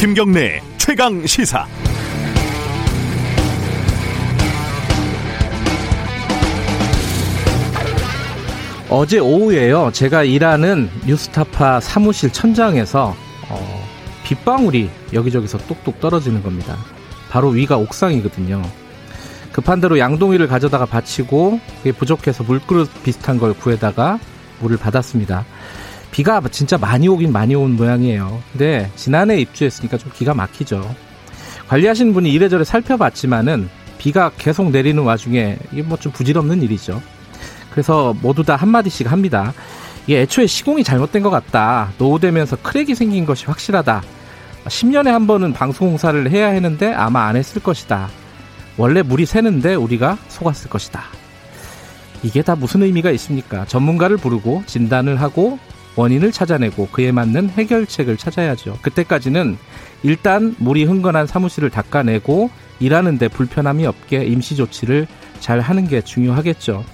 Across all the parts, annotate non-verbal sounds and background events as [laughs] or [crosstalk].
김경래 최강 시사. 어제 오후에요. 제가 일하는 뉴스타파 사무실 천장에서 어, 빗방울이 여기저기서 똑똑 떨어지는 겁니다. 바로 위가 옥상이거든요. 급한 대로 양동이를 가져다가 바치고 그게 부족해서 물그릇 비슷한 걸 구해다가 물을 받았습니다. 비가 진짜 많이 오긴 많이 온 모양이에요. 근데 지난해 입주했으니까 좀 기가 막히죠. 관리하시는 분이 이래저래 살펴봤지만은 비가 계속 내리는 와중에 이게 뭐 좀 부질없는 일이죠. 그래서 모두 다 한마디씩 합니다. 이게 애초에 시공이 잘못된 것 같다. 노후되면서 크랙이 생긴 것이 확실하다. 10년에 한 번은 방송공사를 해야 했는데 아마 안 했을 것이다. 원래 물이 새는데 우리가 속았을 것이다. 이게 다 무슨 의미가 있습니까? 전문가를 부르고 진단을 하고 원인을 찾아내고 그에 맞는 해결책을 찾아야죠. 그때까지는 일단 물이 흥건한 사무실을 닦아내고 일하는데 불편함이 없게 임시 조치를 잘 하는 게 중요하겠죠.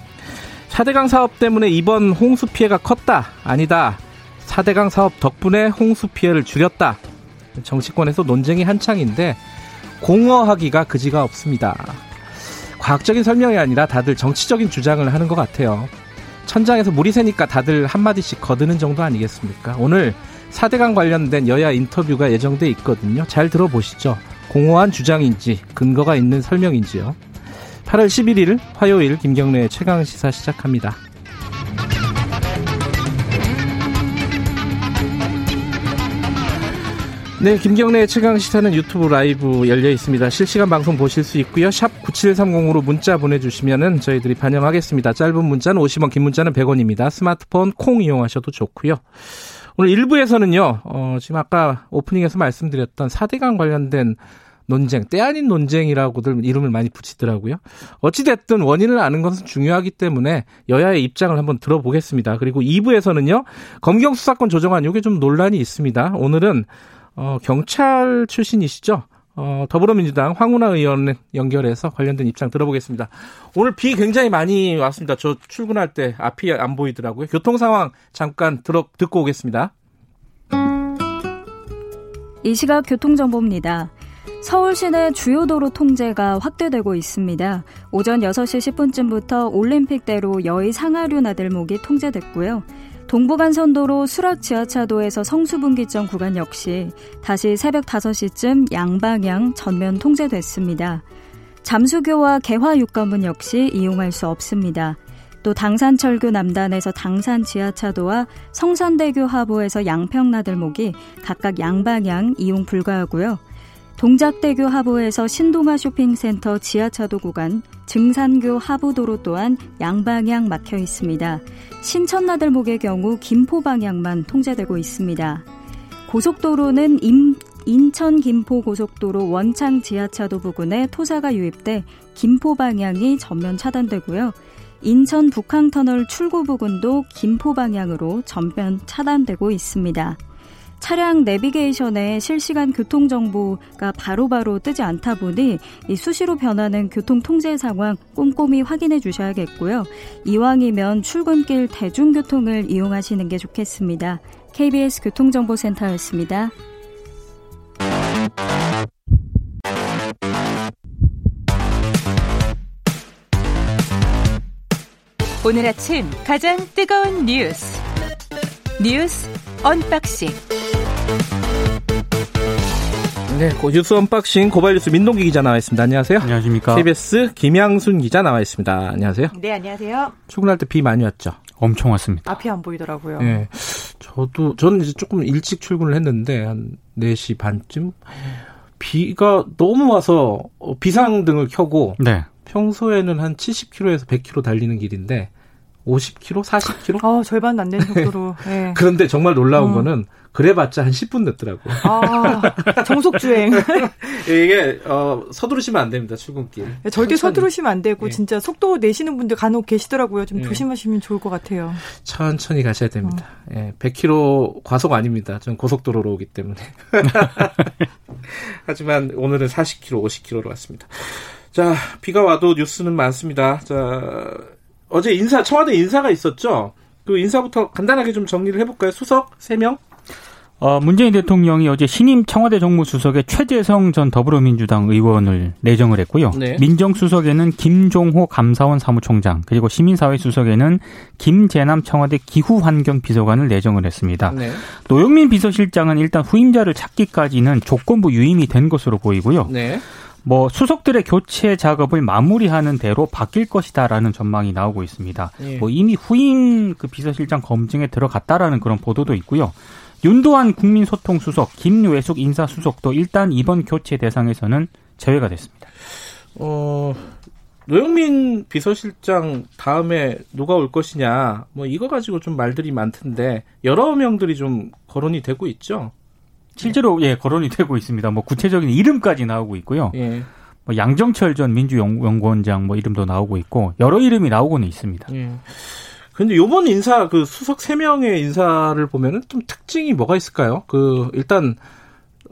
4대강 사업 때문에 이번 홍수 피해가 컸다. 아니다. 4대강 사업 덕분에 홍수 피해를 줄였다. 정치권에서 논쟁이 한창인데 공허하기가 그지가 없습니다. 과학적인 설명이 아니라 다들 정치적인 주장을 하는 것 같아요. 천장에서 물이 새니까 다들 한마디씩 거드는 정도 아니겠습니까? 오늘 4대강 관련된 여야 인터뷰가 예정돼 있거든요. 잘 들어보시죠. 공허한 주장인지 근거가 있는 설명인지요. 8월 11일 화요일 김경래의 최강 시사 시작합니다. 네, 김경래의 최강 시사는 유튜브 라이브 열려 있습니다. 실시간 방송 보실 수 있고요. 샵 9730으로 문자 보내 주시면은 저희들이 반영하겠습니다. 짧은 문자는 50원, 긴 문자는 100원입니다. 스마트폰 콩 이용하셔도 좋고요. 오늘 1부에서는요, 어, 지금 아까 오프닝에서 말씀드렸던 4대강 관련된 논쟁, 때 아닌 논쟁이라고들 이름을 많이 붙이더라고요. 어찌됐든 원인을 아는 것은 중요하기 때문에 여야의 입장을 한번 들어보겠습니다. 그리고 2부에서는요, 검경 수사권 조정안, 이게 좀 논란이 있습니다. 오늘은 어, 경찰 출신이시죠? 어, 더불어민주당 황운하 의원 연결해서 관련된 입장 들어보겠습니다. 오늘 비 굉장히 많이 왔습니다. 저 출근할 때 앞이 안 보이더라고요. 교통 상황 잠깐 들어, 듣고 오겠습니다. 이 시각 교통정보입니다. 서울 시내 주요 도로 통제가 확대되고 있습니다. 오전 6시 10분쯤부터 올림픽대로 여의 상하류 나들목이 통제됐고요. 동부간선도로 수락 지하차도에서 성수분기점 구간 역시 다시 새벽 5시쯤 양방향 전면 통제됐습니다. 잠수교와 개화 육관문 역시 이용할 수 없습니다. 또 당산철교 남단에서 당산 지하차도와 성산대교 하부에서 양평나들목이 각각 양방향 이용 불가하고요. 동작대교 하부에서 신동아 쇼핑센터 지하차도 구간, 증산교 하부도로 또한 양방향 막혀 있습니다. 신천나들목의 경우 김포 방향만 통제되고 있습니다. 고속도로는 임, 인천 김포 고속도로 원창 지하차도 부근에 토사가 유입돼 김포 방향이 전면 차단되고요. 인천 북항터널 출구 부근도 김포 방향으로 전면 차단되고 있습니다. 차량 내비게이션에 실시간 교통 정보가 바로바로 뜨지 않다 보니 수시로 변하는 교통 통제 상황 꼼꼼히 확인해 주셔야겠고요. 이왕이면 출근길 대중교통을 이용하시는 게 좋겠습니다. KBS 교통정보센터였습니다. 오늘 아침 가장 뜨거운 뉴스 뉴스 언박싱 네, 뉴스 언박싱 고발 뉴스 민동기 기자 나와 있습니다. 안녕하세요. 안녕하십니까. KBS 김양순 기자 나와 있습니다. 안녕하세요. 네, 안녕하세요. 출근할 때 비 많이 왔죠? 엄청 왔습니다. 앞이 안 보이더라고요. 네. 저도, 저는 이제 조금 일찍 출근을 했는데, 한 4시 반쯤? 비가 너무 와서 비상등을 켜고, 네. 평소에는 한 70km에서 100km 달리는 길인데, 50km, 40km? 어, 절반 안 되는 [laughs] 속도로. 네. 그런데 정말 놀라운 음. 거는 그래봤자 한 10분 늦더라고. 아, 정속 주행. [laughs] 이게 어, 서두르시면 안 됩니다 출근길. 절대 천천히, 서두르시면 안 되고 예. 진짜 속도 내시는 분들 간혹 계시더라고요. 좀 예. 조심하시면 좋을 것 같아요. 천천히 가셔야 됩니다. 예, 100km 과속 아닙니다. 전 고속도로로 오기 때문에. [laughs] 하지만 오늘은 40km, 50km로 갔습니다. 자, 비가 와도 뉴스는 많습니다. 자, 어제 인사, 청와대 인사가 있었죠? 그 인사부터 간단하게 좀 정리를 해볼까요? 수석 3명? 어, 문재인 대통령이 어제 신임 청와대 정무수석에 최재성 전 더불어민주당 의원을 내정을 했고요. 네. 민정수석에는 김종호 감사원 사무총장, 그리고 시민사회 수석에는 김재남 청와대 기후환경 비서관을 내정을 했습니다. 네. 노영민 비서실장은 일단 후임자를 찾기까지는 조건부 유임이 된 것으로 보이고요. 네. 뭐 수석들의 교체 작업을 마무리하는 대로 바뀔 것이다라는 전망이 나오고 있습니다. 예. 뭐 이미 후임 그 비서실장 검증에 들어갔다라는 그런 보도도 있고요. 윤도한 국민소통수석, 김외숙 인사수석도 일단 이번 교체 대상에서는 제외가 됐습니다. 어, 노영민 비서실장 다음에 누가 올 것이냐, 뭐 이거 가지고 좀 말들이 많던데 여러 명들이 좀 거론이 되고 있죠. 실제로 예 거론이 되고 있습니다. 뭐 구체적인 이름까지 나오고 있고요. 예. 뭐 양정철 전 민주연구원장 뭐 이름도 나오고 있고 여러 이름이 나오고는 있습니다. 예. 근데 요번 인사 그 수석 3명의 인사를 보면은 좀 특징이 뭐가 있을까요? 그 일단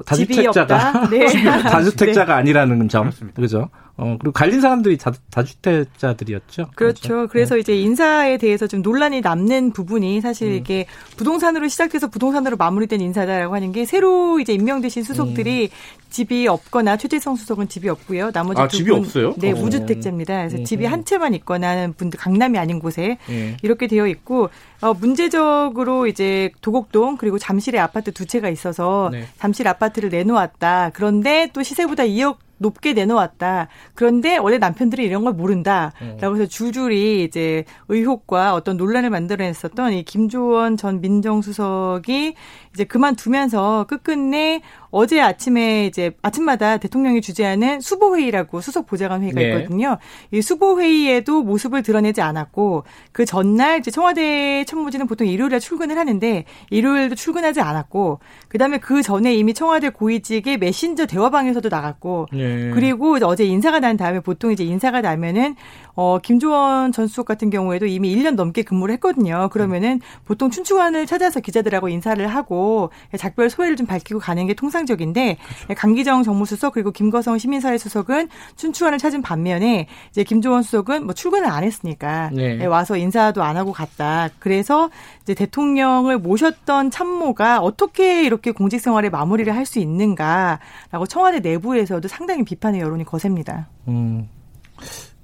다주택자가 네. [laughs] 다주택자가 네. 아니라는 점. 그렇습니다. 그죠? 어, 그리고 갈린 사람들이 다, 다주택자들이었죠. 그렇죠. 그렇죠? 그래서 네. 이제 인사에 대해서 좀 논란이 남는 부분이 사실 음. 이게 부동산으로 시작돼서 부동산으로 마무리된 인사다라고 하는 게 새로 이제 임명되신 수석들이 음. 집이 없거나 최재성 수석은 집이 없고요. 나머지 아, 집이 분, 없어요? 네, 오. 어. 무주택자입니다. 그래서 음. 집이 한 채만 있거나 하는 분들 강남이 아닌 곳에 예. 이렇게 되어 있고 어, 문제적으로 이제 도곡동 그리고 잠실에 아파트 두 채가 있어서 네. 잠실 아파트를 내놓았다. 그런데 또 시세보다 2억 높게 내놓았다. 그런데 원래 남편들이 이런 걸 모른다라고 해서 줄줄이 이제 의혹과 어떤 논란을 만들어냈었던 이 김조원 전 민정수석이 이제 그만두면서 끝끝내 어제 아침에 이제 아침마다 대통령이 주재하는 수보회의라고 수석 보좌관 회의가 네. 있거든요. 이 수보회의에도 모습을 드러내지 않았고 그 전날 이제 청와대 참모진은 보통 일요일에 출근을 하는데 일요일도 출근하지 않았고 그다음에 그 전에 이미 청와대 고위직의 메신저 대화방에서도 나갔고 네. 그리고 어제 인사가 난 다음에 보통 이제 인사가 나면은 어 김조원 전 수석 같은 경우에도 이미 1년 넘게 근무를 했거든요. 그러면은 보통 춘추관을 찾아서 기자들하고 인사를 하고 작별 소회를 좀 밝히고 가는 게 통상 적인데 그렇죠. 강기정 정무수석 그리고 김거성 시민사회 수석은 춘추관을 찾은 반면에 이제 김조원 수석은 뭐 출근을 안 했으니까 네. 와서 인사도 안 하고 갔다. 그래서 이제 대통령을 모셨던 참모가 어떻게 이렇게 공직 생활에 마무리를 할 수 있는가라고 청와대 내부에서도 상당히 비판의 여론이 거셉니다. 음.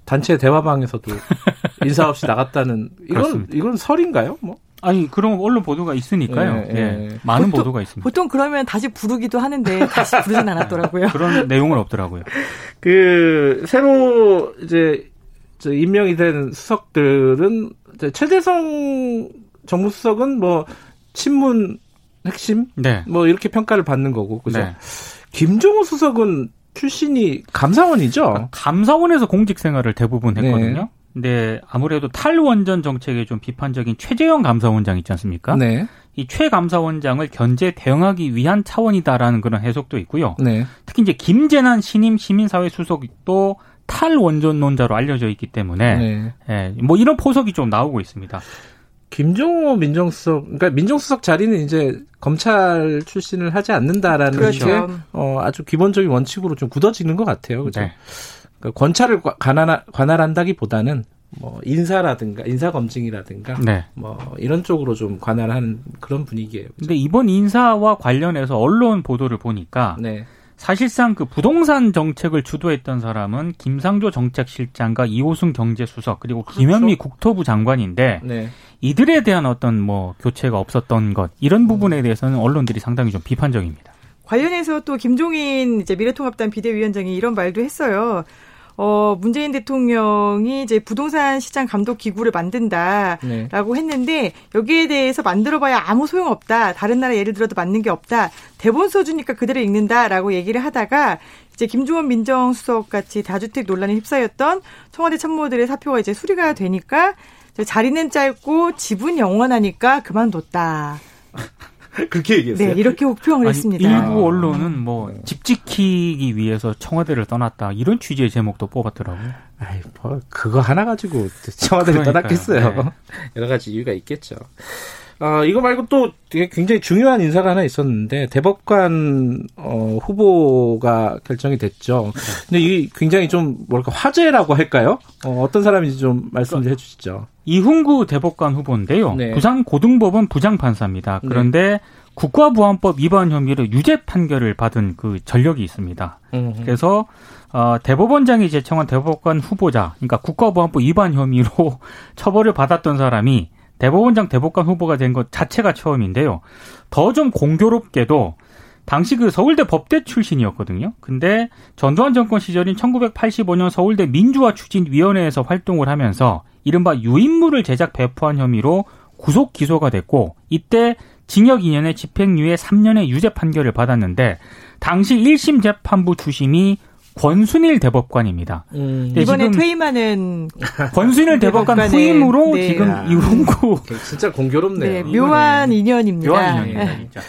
단체 대화방에서도 [laughs] 인사 없이 나갔다는 이건 이건 설인가요? 뭐? 아니 그런 언론 보도가 있으니까요. 예, 예. 예. 많은 보통, 보도가 있습니다. 보통 그러면 다시 부르기도 하는데 다시 부르진 않았더라고요. [laughs] 그런 내용은 없더라고요. [laughs] 그 새로 이제 임명이 된 수석들은 최대성 정무수석은 뭐 친문 핵심 네. 뭐 이렇게 평가를 받는 거고 그죠. 네. 김종호 수석은 출신이 감사원이죠. 그러니까 감사원에서 공직 생활을 대부분 했거든요. 네. 근데 아무래도 탈원전 정책에 좀 비판적인 최재형 감사원장 있지 않습니까? 네. 이 최 감사원장을 견제 대응하기 위한 차원이다라는 그런 해석도 있고요. 네. 특히 이제 김재난 신임 시민사회 수석도 탈원전론자로 알려져 있기 때문에 네. 예, 뭐 이런 포석이 좀 나오고 있습니다. 김종호 민정수석, 그러니까 민정수석 자리는 이제 검찰 출신을 하지 않는다라는 그렇죠. 게 어, 아주 기본적인 원칙으로 좀 굳어지는 것 같아요. 그죠? 네. 그러니까 권찰을 관할, 관할한다기보다는 뭐 인사라든가 인사 검증이라든가 네. 뭐 이런 쪽으로 좀 관할하는 그런 분위기예요. 그죠? 근데 이번 인사와 관련해서 언론 보도를 보니까 네. 사실상 그 부동산 정책을 주도했던 사람은 김상조 정책실장과 이호승 경제수석 그리고 그렇죠. 김현미 국토부 장관인데 네. 이들에 대한 어떤 뭐 교체가 없었던 것 이런 부분에 대해서는 언론들이 상당히 좀 비판적입니다. 관련해서 또 김종인 이제 미래통합당 비대위원장이 이런 말도 했어요. 어, 문재인 대통령이 이제 부동산 시장 감독 기구를 만든다라고 네. 했는데 여기에 대해서 만들어봐야 아무 소용 없다. 다른 나라 예를 들어도 맞는 게 없다. 대본 써주니까 그대로 읽는다라고 얘기를 하다가 이제 김주원 민정수석 같이 다주택 논란에 휩싸였던 청와대 참모들의 사표가 이제 수리가 되니까 자리는 짧고 집은 영원하니까 그만뒀다. [laughs] [laughs] 그렇게 얘기했어요. 네, 이렇게 혹평을 아니, 했습니다. 일부 언론은 뭐집 네. 지키기 위해서 청와대를 떠났다 이런 취지의 제목도 뽑았더라고요. 아이, 뭐 그거 하나 가지고 청와대를 그러니까요. 떠났겠어요. 네. 여러 가지 이유가 있겠죠. 어, 이거 말고 또 되게 굉장히 중요한 인사가 하나 있었는데 대법관 어, 후보가 결정이 됐죠. 근데 이게 굉장히 좀 뭐랄까 화제라고 할까요? 어, 어떤 사람인지 좀 말씀 좀 해주시죠. 이훈구 대법관 후보인데요. 네. 부산 고등법원 부장 판사입니다. 네. 그런데 네. 국가보안법 위반 혐의로 유죄 판결을 받은 그 전력이 있습니다. 음흠. 그래서 어, 대법원장이 제청한 대법관 후보자, 그러니까 국가보안법 위반 혐의로 [laughs] 처벌을 받았던 사람이 대법원장 대법관 후보가 된 것 자체가 처음인데요. 더 좀 공교롭게도 당시 그 서울대 법대 출신이었거든요. 근데 전두환 정권 시절인 1985년 서울대 민주화 추진위원회에서 활동을 하면서 이른바 유인물을 제작 배포한 혐의로 구속 기소가 됐고 이때 징역 2년에 집행유예 3년의 유죄 판결을 받았는데 당시 1심 재판부 주심이 권순일 대법관입니다. 음. 이번에 퇴임하는 권순일 대법관 후임으로 네. 지금 아. 이훈구 진짜 공교롭네요. 네, 묘한 인연입니다. 묘한 인연입니다. 진짜.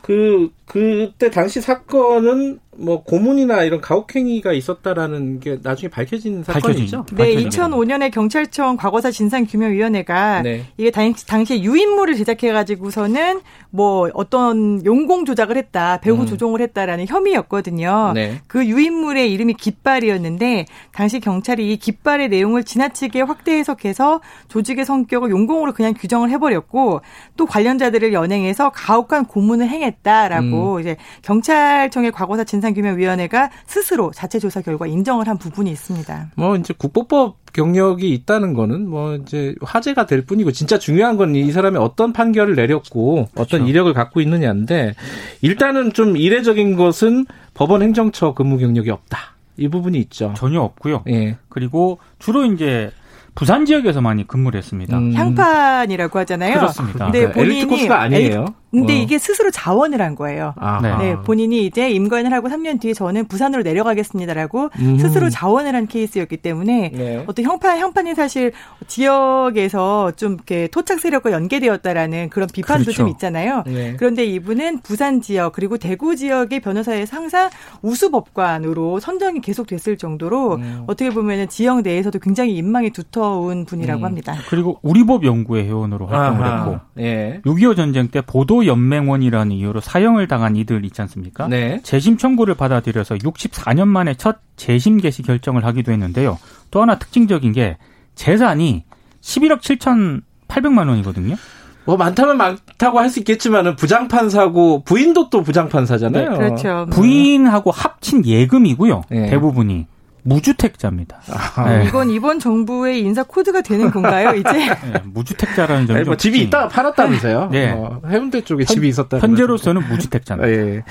그 그때 당시 사건은 뭐 고문이나 이런 가혹행위가 있었다라는 게 나중에 밝혀진 사건이죠. 네, 2005년에 경찰청 과거사 진상규명위원회가 네. 이게 당시, 당시 에 유인물을 제작해가지고서는 뭐 어떤 용공 조작을 했다, 배후 음. 조종을 했다라는 혐의였거든요. 네. 그 유인물의 이름이 깃발이었는데 당시 경찰이 이 깃발의 내용을 지나치게 확대 해석해서 조직의 성격을 용공으로 그냥 규정을 해버렸고 또 관련자들을 연행해서 가혹한 고문을 행했다라고 음. 이제 경찰청의 과거사 진 진상규명위원회가 스스로 자체 조사 결과 인정을 한 부분이 있습니다. 뭐 이제 국보법 경력이 있다는 거는 뭐 이제 화제가 될 뿐이고 진짜 중요한 건 이 사람이 어떤 판결을 내렸고 어떤 그렇죠. 이력을 갖고 있느냐인데 일단은 좀 이례적인 것은 법원 행정처 근무 경력이 없다. 이 부분이 있죠. 전혀 없고요. 예. 그리고 주로 이제 부산 지역에서 많이 근무를 했습니다. 음. 향판이라고 하잖아요. 그렇습니다. 네, 본인이 코스가 아니에요. 근데 어. 이게 스스로 자원을 한 거예요. 네. 네. 본인이 이제 임관을 하고 3년 뒤에 저는 부산으로 내려가겠습니다라고 음. 스스로 자원을 한 케이스였기 때문에 네. 어떤 형판 형판이 사실 지역에서 좀 이렇게 토착 세력과 연계되었다라는 그런 비판도 그렇죠. 좀 있잖아요. 네. 그런데 이분은 부산 지역 그리고 대구 지역의 변호사에서 항상 우수 법관으로 선정이 계속 됐을 정도로 음. 어떻게 보면은 지역 내에서도 굉장히 인망이 두터운 분이라고 음. 합니다. 그리고 우리법 연구회 회원으로 활동을 아하. 했고 예. 6.25 전쟁 때 보도 연맹원이라는 이유로 사형을 당한 이들 있지 않습니까? 네. 재심 청구를 받아들여서 64년 만에 첫 재심 개시 결정을 하기도 했는데요. 또 하나 특징적인 게 재산이 11억 7천8백만 원이거든요. 뭐 많다면 많다고 할 수 있겠지만은 부장판사고 부인도 또 부장판사잖아요. 네, 그렇죠. 부인하고 합친 예금이고요. 네. 대부분이. 무주택자입니다. 아, 네. 이건 이번 정부의 인사 코드가 되는 건가요, [laughs] 이제? 네, 무주택자라는 점이 뭐 집이 있다가 팔았다면서요? 네. 어, 해운대 쪽에 현, 집이 있었다. 현재로서는 무주택자입니다. 네.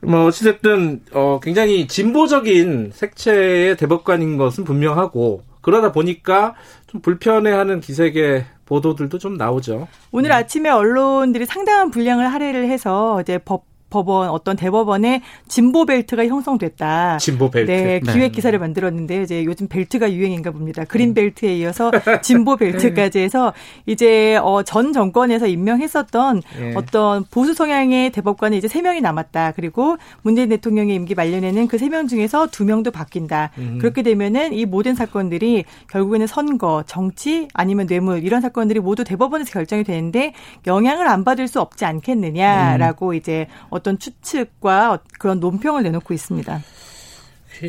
뭐 어찌됐든 어, 굉장히 진보적인 색채의 대법관인 것은 분명하고 그러다 보니까 좀 불편해하는 기색의 보도들도 좀 나오죠. 오늘 네. 아침에 언론들이 상당한 분량을 할애를 해서 이제 법 법원 어떤 대법원의 진보 벨트가 형성됐다. 진보 벨트. 네, 네. 기획 기사를 만들었는데요. 이제 요즘 벨트가 유행인가 봅니다. 그린 음. 벨트에 이어서 [laughs] 진보 벨트까지 해서 이제 어, 전 정권에서 임명했었던 네. 어떤 보수 성향의 대법관이 이제 세 명이 남았다. 그리고 문재인 대통령의 임기 말년에는 그세명 중에서 두 명도 바뀐다. 음. 그렇게 되면은 이 모든 사건들이 결국에는 선거, 정치 아니면 뇌물 이런 사건들이 모두 대법원에서 결정이 되는데 영향을 안 받을 수 없지 않겠느냐라고 음. 이제 어떤 추측과 그런 논평을 내놓고 있습니다.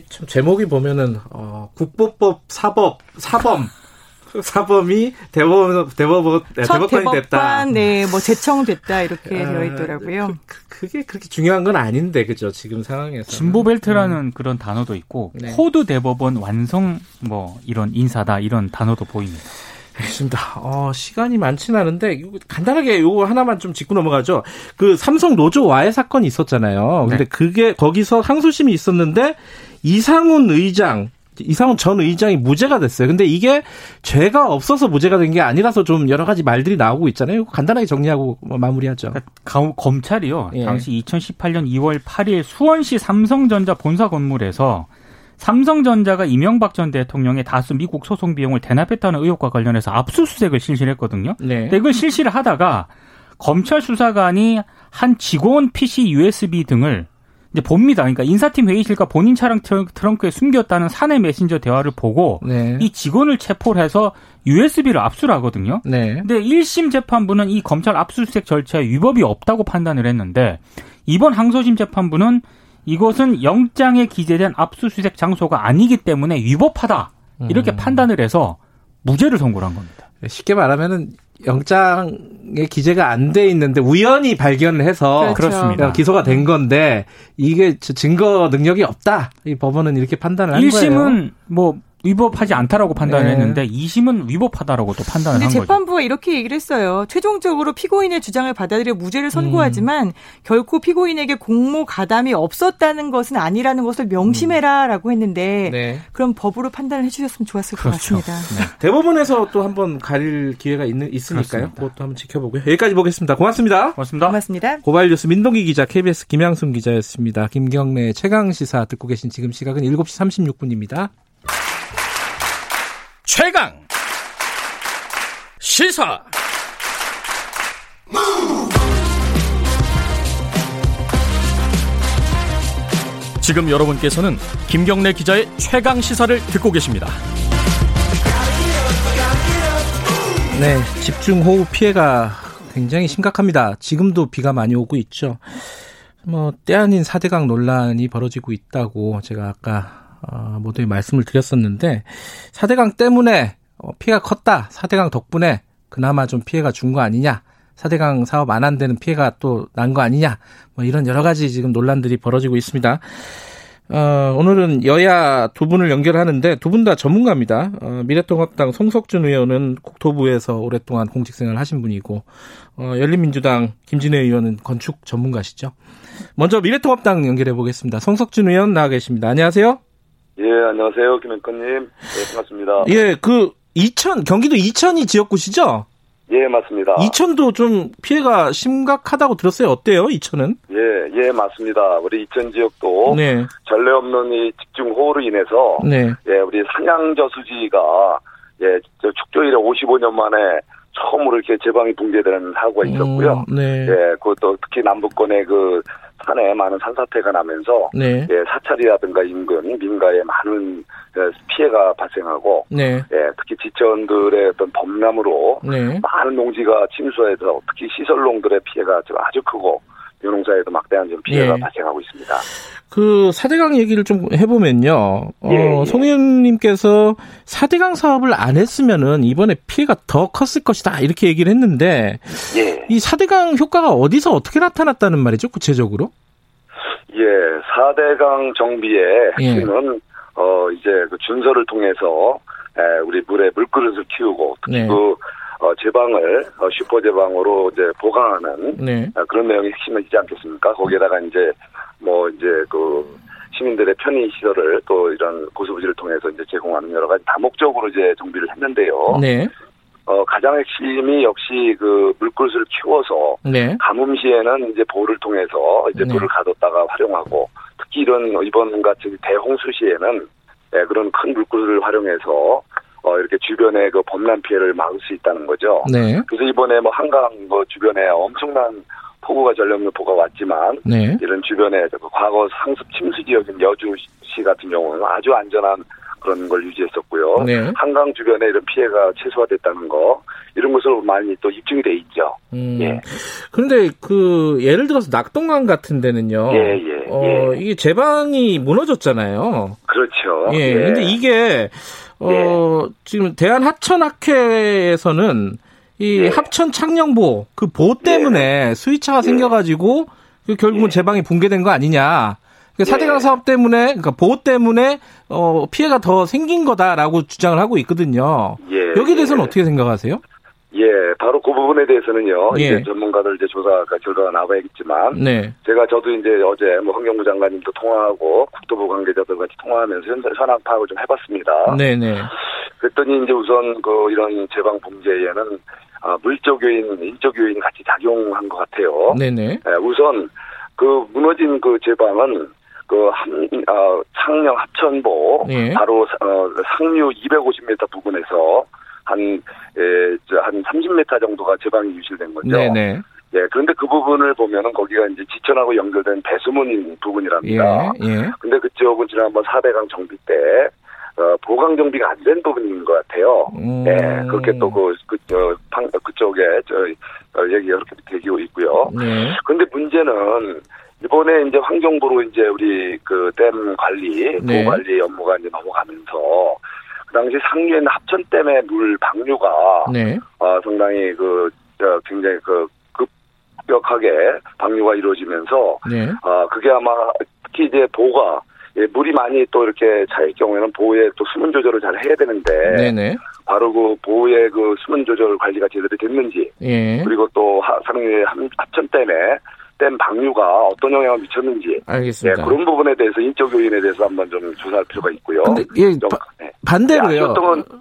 참 제목이 보면은 어, 국보법 사법 사범 [laughs] 사범이 대법원 대법원 네, 대법관이 됐다. 네, 뭐 제청됐다 이렇게 아, 되어 있더라고요. 그, 그게 그렇게 중요한 건 아닌데 그죠 지금 상황에서. 진보 벨트라는 음. 그런 단어도 있고 네. 코드 대법원 완성 뭐 이런 인사다 이런 단어도 보입니다. 알겠습니다. 어, 시간이 많지는 않은데 간단하게 요거 하나만 좀 짚고 넘어가죠. 그 삼성 노조 와해 사건이 있었잖아요. 근데 네. 그게 거기서 항소심이 있었는데 이상훈 의장 이상훈 전 의장이 무죄가 됐어요. 근데 이게 죄가 없어서 무죄가 된 게 아니라서 좀 여러 가지 말들이 나오고 있잖아요. 간단하게 정리하고 뭐 마무리하죠. 그러니까 검찰이요. 예. 당시 2018년 2월 8일 수원시 삼성전자 본사 건물에서 삼성전자가 이명박 전 대통령의 다수 미국 소송 비용을 대납했다는 의혹과 관련해서 압수수색을 실시했거든요. 네. 근데 이걸 실시를 하다가 검찰 수사관이 한 직원 PC USB 등을 이제 봅니다. 그러니까 인사팀 회의실과 본인 차량 트렁크에 숨겼다는 사내 메신저 대화를 보고 네. 이 직원을 체포를 해서 USB를 압수를 하거든요. 네. 근데 1심 재판부는 이 검찰 압수수색 절차에 위법이 없다고 판단을 했는데 이번 항소심 재판부는 이것은 영장에 기재된 압수수색 장소가 아니기 때문에 위법하다. 이렇게 음. 판단을 해서 무죄를 선고를 한 겁니다. 쉽게 말하면은 영장에 기재가 안 돼 있는데 우연히 발견을 해서 그렇죠. 그렇습니다. 기소가 된 건데 이게 증거 능력이 없다. 이 법원은 이렇게 판단을 한 1심은 거예요. 1심은 뭐 위법하지 않다라고 판단을 네. 했는데 2심은 위법하다라고 또 판단을 한 거죠. 근데 재판부가 이렇게 얘기를 했어요. 최종적으로 피고인의 주장을 받아들여 무죄를 선고하지만 음. 결코 피고인에게 공모 가담이 없었다는 것은 아니라는 것을 명심해라라고 했는데 네. 그럼 법으로 판단을 해주셨으면 좋았을 그렇죠. 것 같습니다. 네. [laughs] 대법원에서 또 한번 가릴 기회가 있는 있으니까요. 그렇습니다. 그것도 한번 지켜보고요. 여기까지 보겠습니다. 고맙습니다. 고맙습니다. 고맙습니다. 고발뉴스 민동기 기자, KBS 김양순 기자였습니다. 김경래 최강 시사 듣고 계신 지금 시각은 7시 36분입니다. 최강 시사 지금 여러분께서는 김경래 기자의 최강 시사를 듣고 계십니다. 네, 집중호우 피해가 굉장히 심각합니다. 지금도 비가 많이 오고 있죠. 뭐, 때 아닌 4대강 논란이 벌어지고 있다고 제가 아까 어, 모두에 말씀을 드렸었는데 4대강 때문에 어, 피해가 컸다. 4대강 덕분에 그나마 좀 피해가 준 거 아니냐. 4대강 사업 안 한다는 피해가 또 난 거 아니냐. 뭐 이런 여러 가지 지금 논란들이 벌어지고 있습니다. 어, 오늘은 여야 두 분을 연결하는데 두 분 다 전문가입니다. 어, 미래통합당 송석준 의원은 국토부에서 오랫동안 공직생활을 하신 분이고 어, 열린민주당 김진애 의원은 건축 전문가시죠. 먼저 미래통합당 연결해 보겠습니다. 송석준 의원 나와 계십니다. 안녕하세요. 예, 안녕하세요. 김현권님. 네, 반갑습니다. 예, 그, 이천, 경기도 이천이 지역구시죠? 예, 맞습니다. 이천도 좀 피해가 심각하다고 들었어요. 어때요, 이천은? 예, 예, 맞습니다. 우리 이천 지역도 네. 전례 없는 이 집중 호우로 인해서 네. 예, 우리 산양저수지가 예, 축조 이래 55년 만에 처음으로 이렇게 제방이 붕괴되는 사고가 있었고요. 음, 네. 예, 그것도 특히 남북권의 그 산에 많은 산사태가 나면서 네. 예, 사찰이라든가 인근 민가에 많은 예, 피해가 발생하고 네. 예, 특히 지천들의 어떤 범람으로 네. 많은 농지가 침수해서 특히 시설농들의 피해가 아주 크고 유농사에도 막대한 좀 피해가 예. 발생하고 있습니다. 그 4대강 얘기를 좀 해보면요. 어, 예, 예. 송 의원님께서 4대강 사업을 안 했으면은 이번에 피해가 더 컸을 것이다. 이렇게 얘기를 했는데 예. 이 4대강 효과가 어디서 어떻게 나타났다는 말이죠, 구체적으로? 예, 4대강 정비의 핵심은 예. 어, 이제 그 준서를 통해서 에, 우리 물에 물그릇을 키우고 특히 네. 그 어, 제방을 어, 슈퍼 제방으로 이제 보강하는 네. 어, 그런 내용이 핵심이지 않겠습니까? 거기에다가 이제 뭐 이제 그 시민들의 편의 시설을 또 이런 고수부지를 통해서 이제 제공하는 여러 가지 다목적으로 이제 정비를 했는데요. 네. 어, 가장 핵심이 역시 그 물그릇을 키워서 네. 가뭄 시에는 이제 보를 통해서 이제 네. 물을 가뒀다가 활용하고 특히 이런 이번 같은 대홍수 시에는 네, 그런 큰 물그릇을 활용해서 어, 이렇게 주변에 그 범람 피해를 막을 수 있다는 거죠. 네. 그래서 이번에 뭐 한강 뭐 주변에 엄청난 폭우가 전력물포가 왔지만 네. 이런 주변에 그 과거 상습 침수 지역인 여주시 같은 경우는 아주 안전한 그런 걸 유지했었고요. 네. 한강 주변에 이런 피해가 최소화됐다는 거 이런 것으로 많이 또 입증이 돼 있죠. 음. 예. 그런데 그 예를 들어서 낙동강 같은 데는요. 예, 예, 어, 예. 이게 제방이 무너졌잖아요. 그렇죠. 예. 예. 근데 이게 어, 네. 지금 대한하천학회에서는 이 네. 합천 창녕보 그 보 때문에 네. 스위차가 네. 생겨가지고 그 결국은 네. 제방이 붕괴된 거 아니냐. 그러니까 사대강 사업 때문에 그러니까 보호 때문에 어 피해가 더 생긴 거다라고 주장을 하고 있거든요. 예, 여기에 대해서는 예. 어떻게 생각하세요? 예, 바로 그 부분에 대해서는요. 예. 이제 전문가들 이제 조사가 결과가 나와야겠지만, 네. 제가 저도 이제 어제 뭐 환경부 장관님도 통화하고 국토부 관계자들 같이 통화하면서 현황 파악을 좀 해봤습니다. 네네. 네. 그랬더니 이제 우선 그 이런 제방 범죄에는 아, 물적 요인, 인적 요인 같이 작용한 것 같아요. 네네. 네. 예, 우선 그 무너진 그 제방은 그 함, 어, 창녕 합천보 네. 바로 어, 상류 250m 부근에서 한, 에, 한 30m 정도가 제방이 유실된 거죠. 네네. 예, 그런데 그 부분을 보면은 거기가 이제 지천하고 연결된 배수문 부분이랍니다. 예, 예. 근데 그쪽은 지난번 4대강 정비 때 어, 보강 정비가 안 된 부분인 것 같아요. 음. 예, 그렇게 또 그, 그, 저, 방, 그쪽에, 저, 어, 얘기가 그렇게 되고 있고요. 네. 근데 문제는, 이번에 이제 환경부로 이제 우리 그 댐 관리, 네. 보호 관리 업무가 이제 넘어가면서, 그 당시 상류에는 합천댐의 물 방류가, 네. 어, 상당히 그, 저, 굉장히 그, 급격하게 방류가 이루어지면서, 네. 어, 그게 아마 특히 이제 보가, 예, 물이 많이 또 이렇게 차일 경우에는 보호에 또 수문 조절을 잘 해야 되는데 네네. 바로 그 보호의 그 수문 조절 관리가 제대로 됐는지 예. 그리고 또 상류의 합천댐에 댐 방류가 어떤 영향을 미쳤는지 알겠습니다. 예, 그런 부분에 대해서 인적 요인에 대해서 한번 좀 조사할 필요가 있고요. 근데 예, 좀, 바, 예. 반대로요.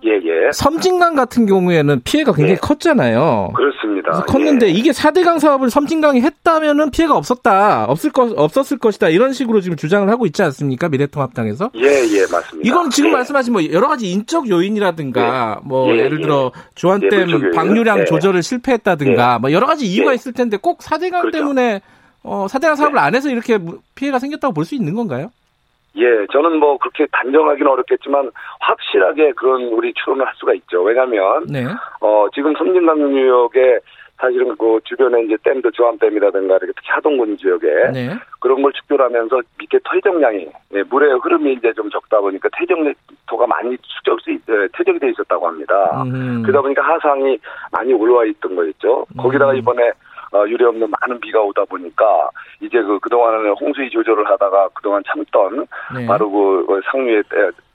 예, 예. 섬진강 같은 경우에는 피해가 굉장히 예. 컸잖아요. 그렇습니다. 컸는데 예. 이게 4대강 사업을 섬진강이 했다면은 피해가 없었다. 없을 것 없었을 것이다. 이런 식으로 지금 주장을 하고 있지 않습니까? 미래통합당에서? 예, 예, 맞습니다. 이건 지금 예. 말씀하신 뭐 여러 가지 인적 요인이라든가 뭐 예를 들어 주한댐 방류량 조절을 실패했다든가 뭐 여러 가지 이유가 있을 텐데 꼭 4대강 그렇죠. 때문에 어, 4대강 사업을 안 해서 이렇게 피해가 생겼다고 볼 수 있는 건가요? 예, 저는 뭐 그렇게 단정하기는 어렵겠지만 확실하게 그런 우리 추론을 할 수가 있죠. 왜냐하면 네. 어 지금 섬진강유역에 사실은 그 주변에 이제 댐도 조암댐이라든가 이렇게 특히 하동군 지역에 네. 그런 걸 축조하면서 밑에 퇴적량이 예, 물의 흐름이 이제 좀 적다 보니까 퇴적토가 많이 축적 수 예, 퇴적이 돼 있었다고 합니다. 음. 그러다 보니까 하상이 많이 올라와 있던 거였죠. 거기다가 음. 이번에 어, 유례 없는 많은 비가 오다 보니까 이제 그 그동안은 홍수위 조절을 하다가 그동안 참던 네. 바로 그, 그 상류의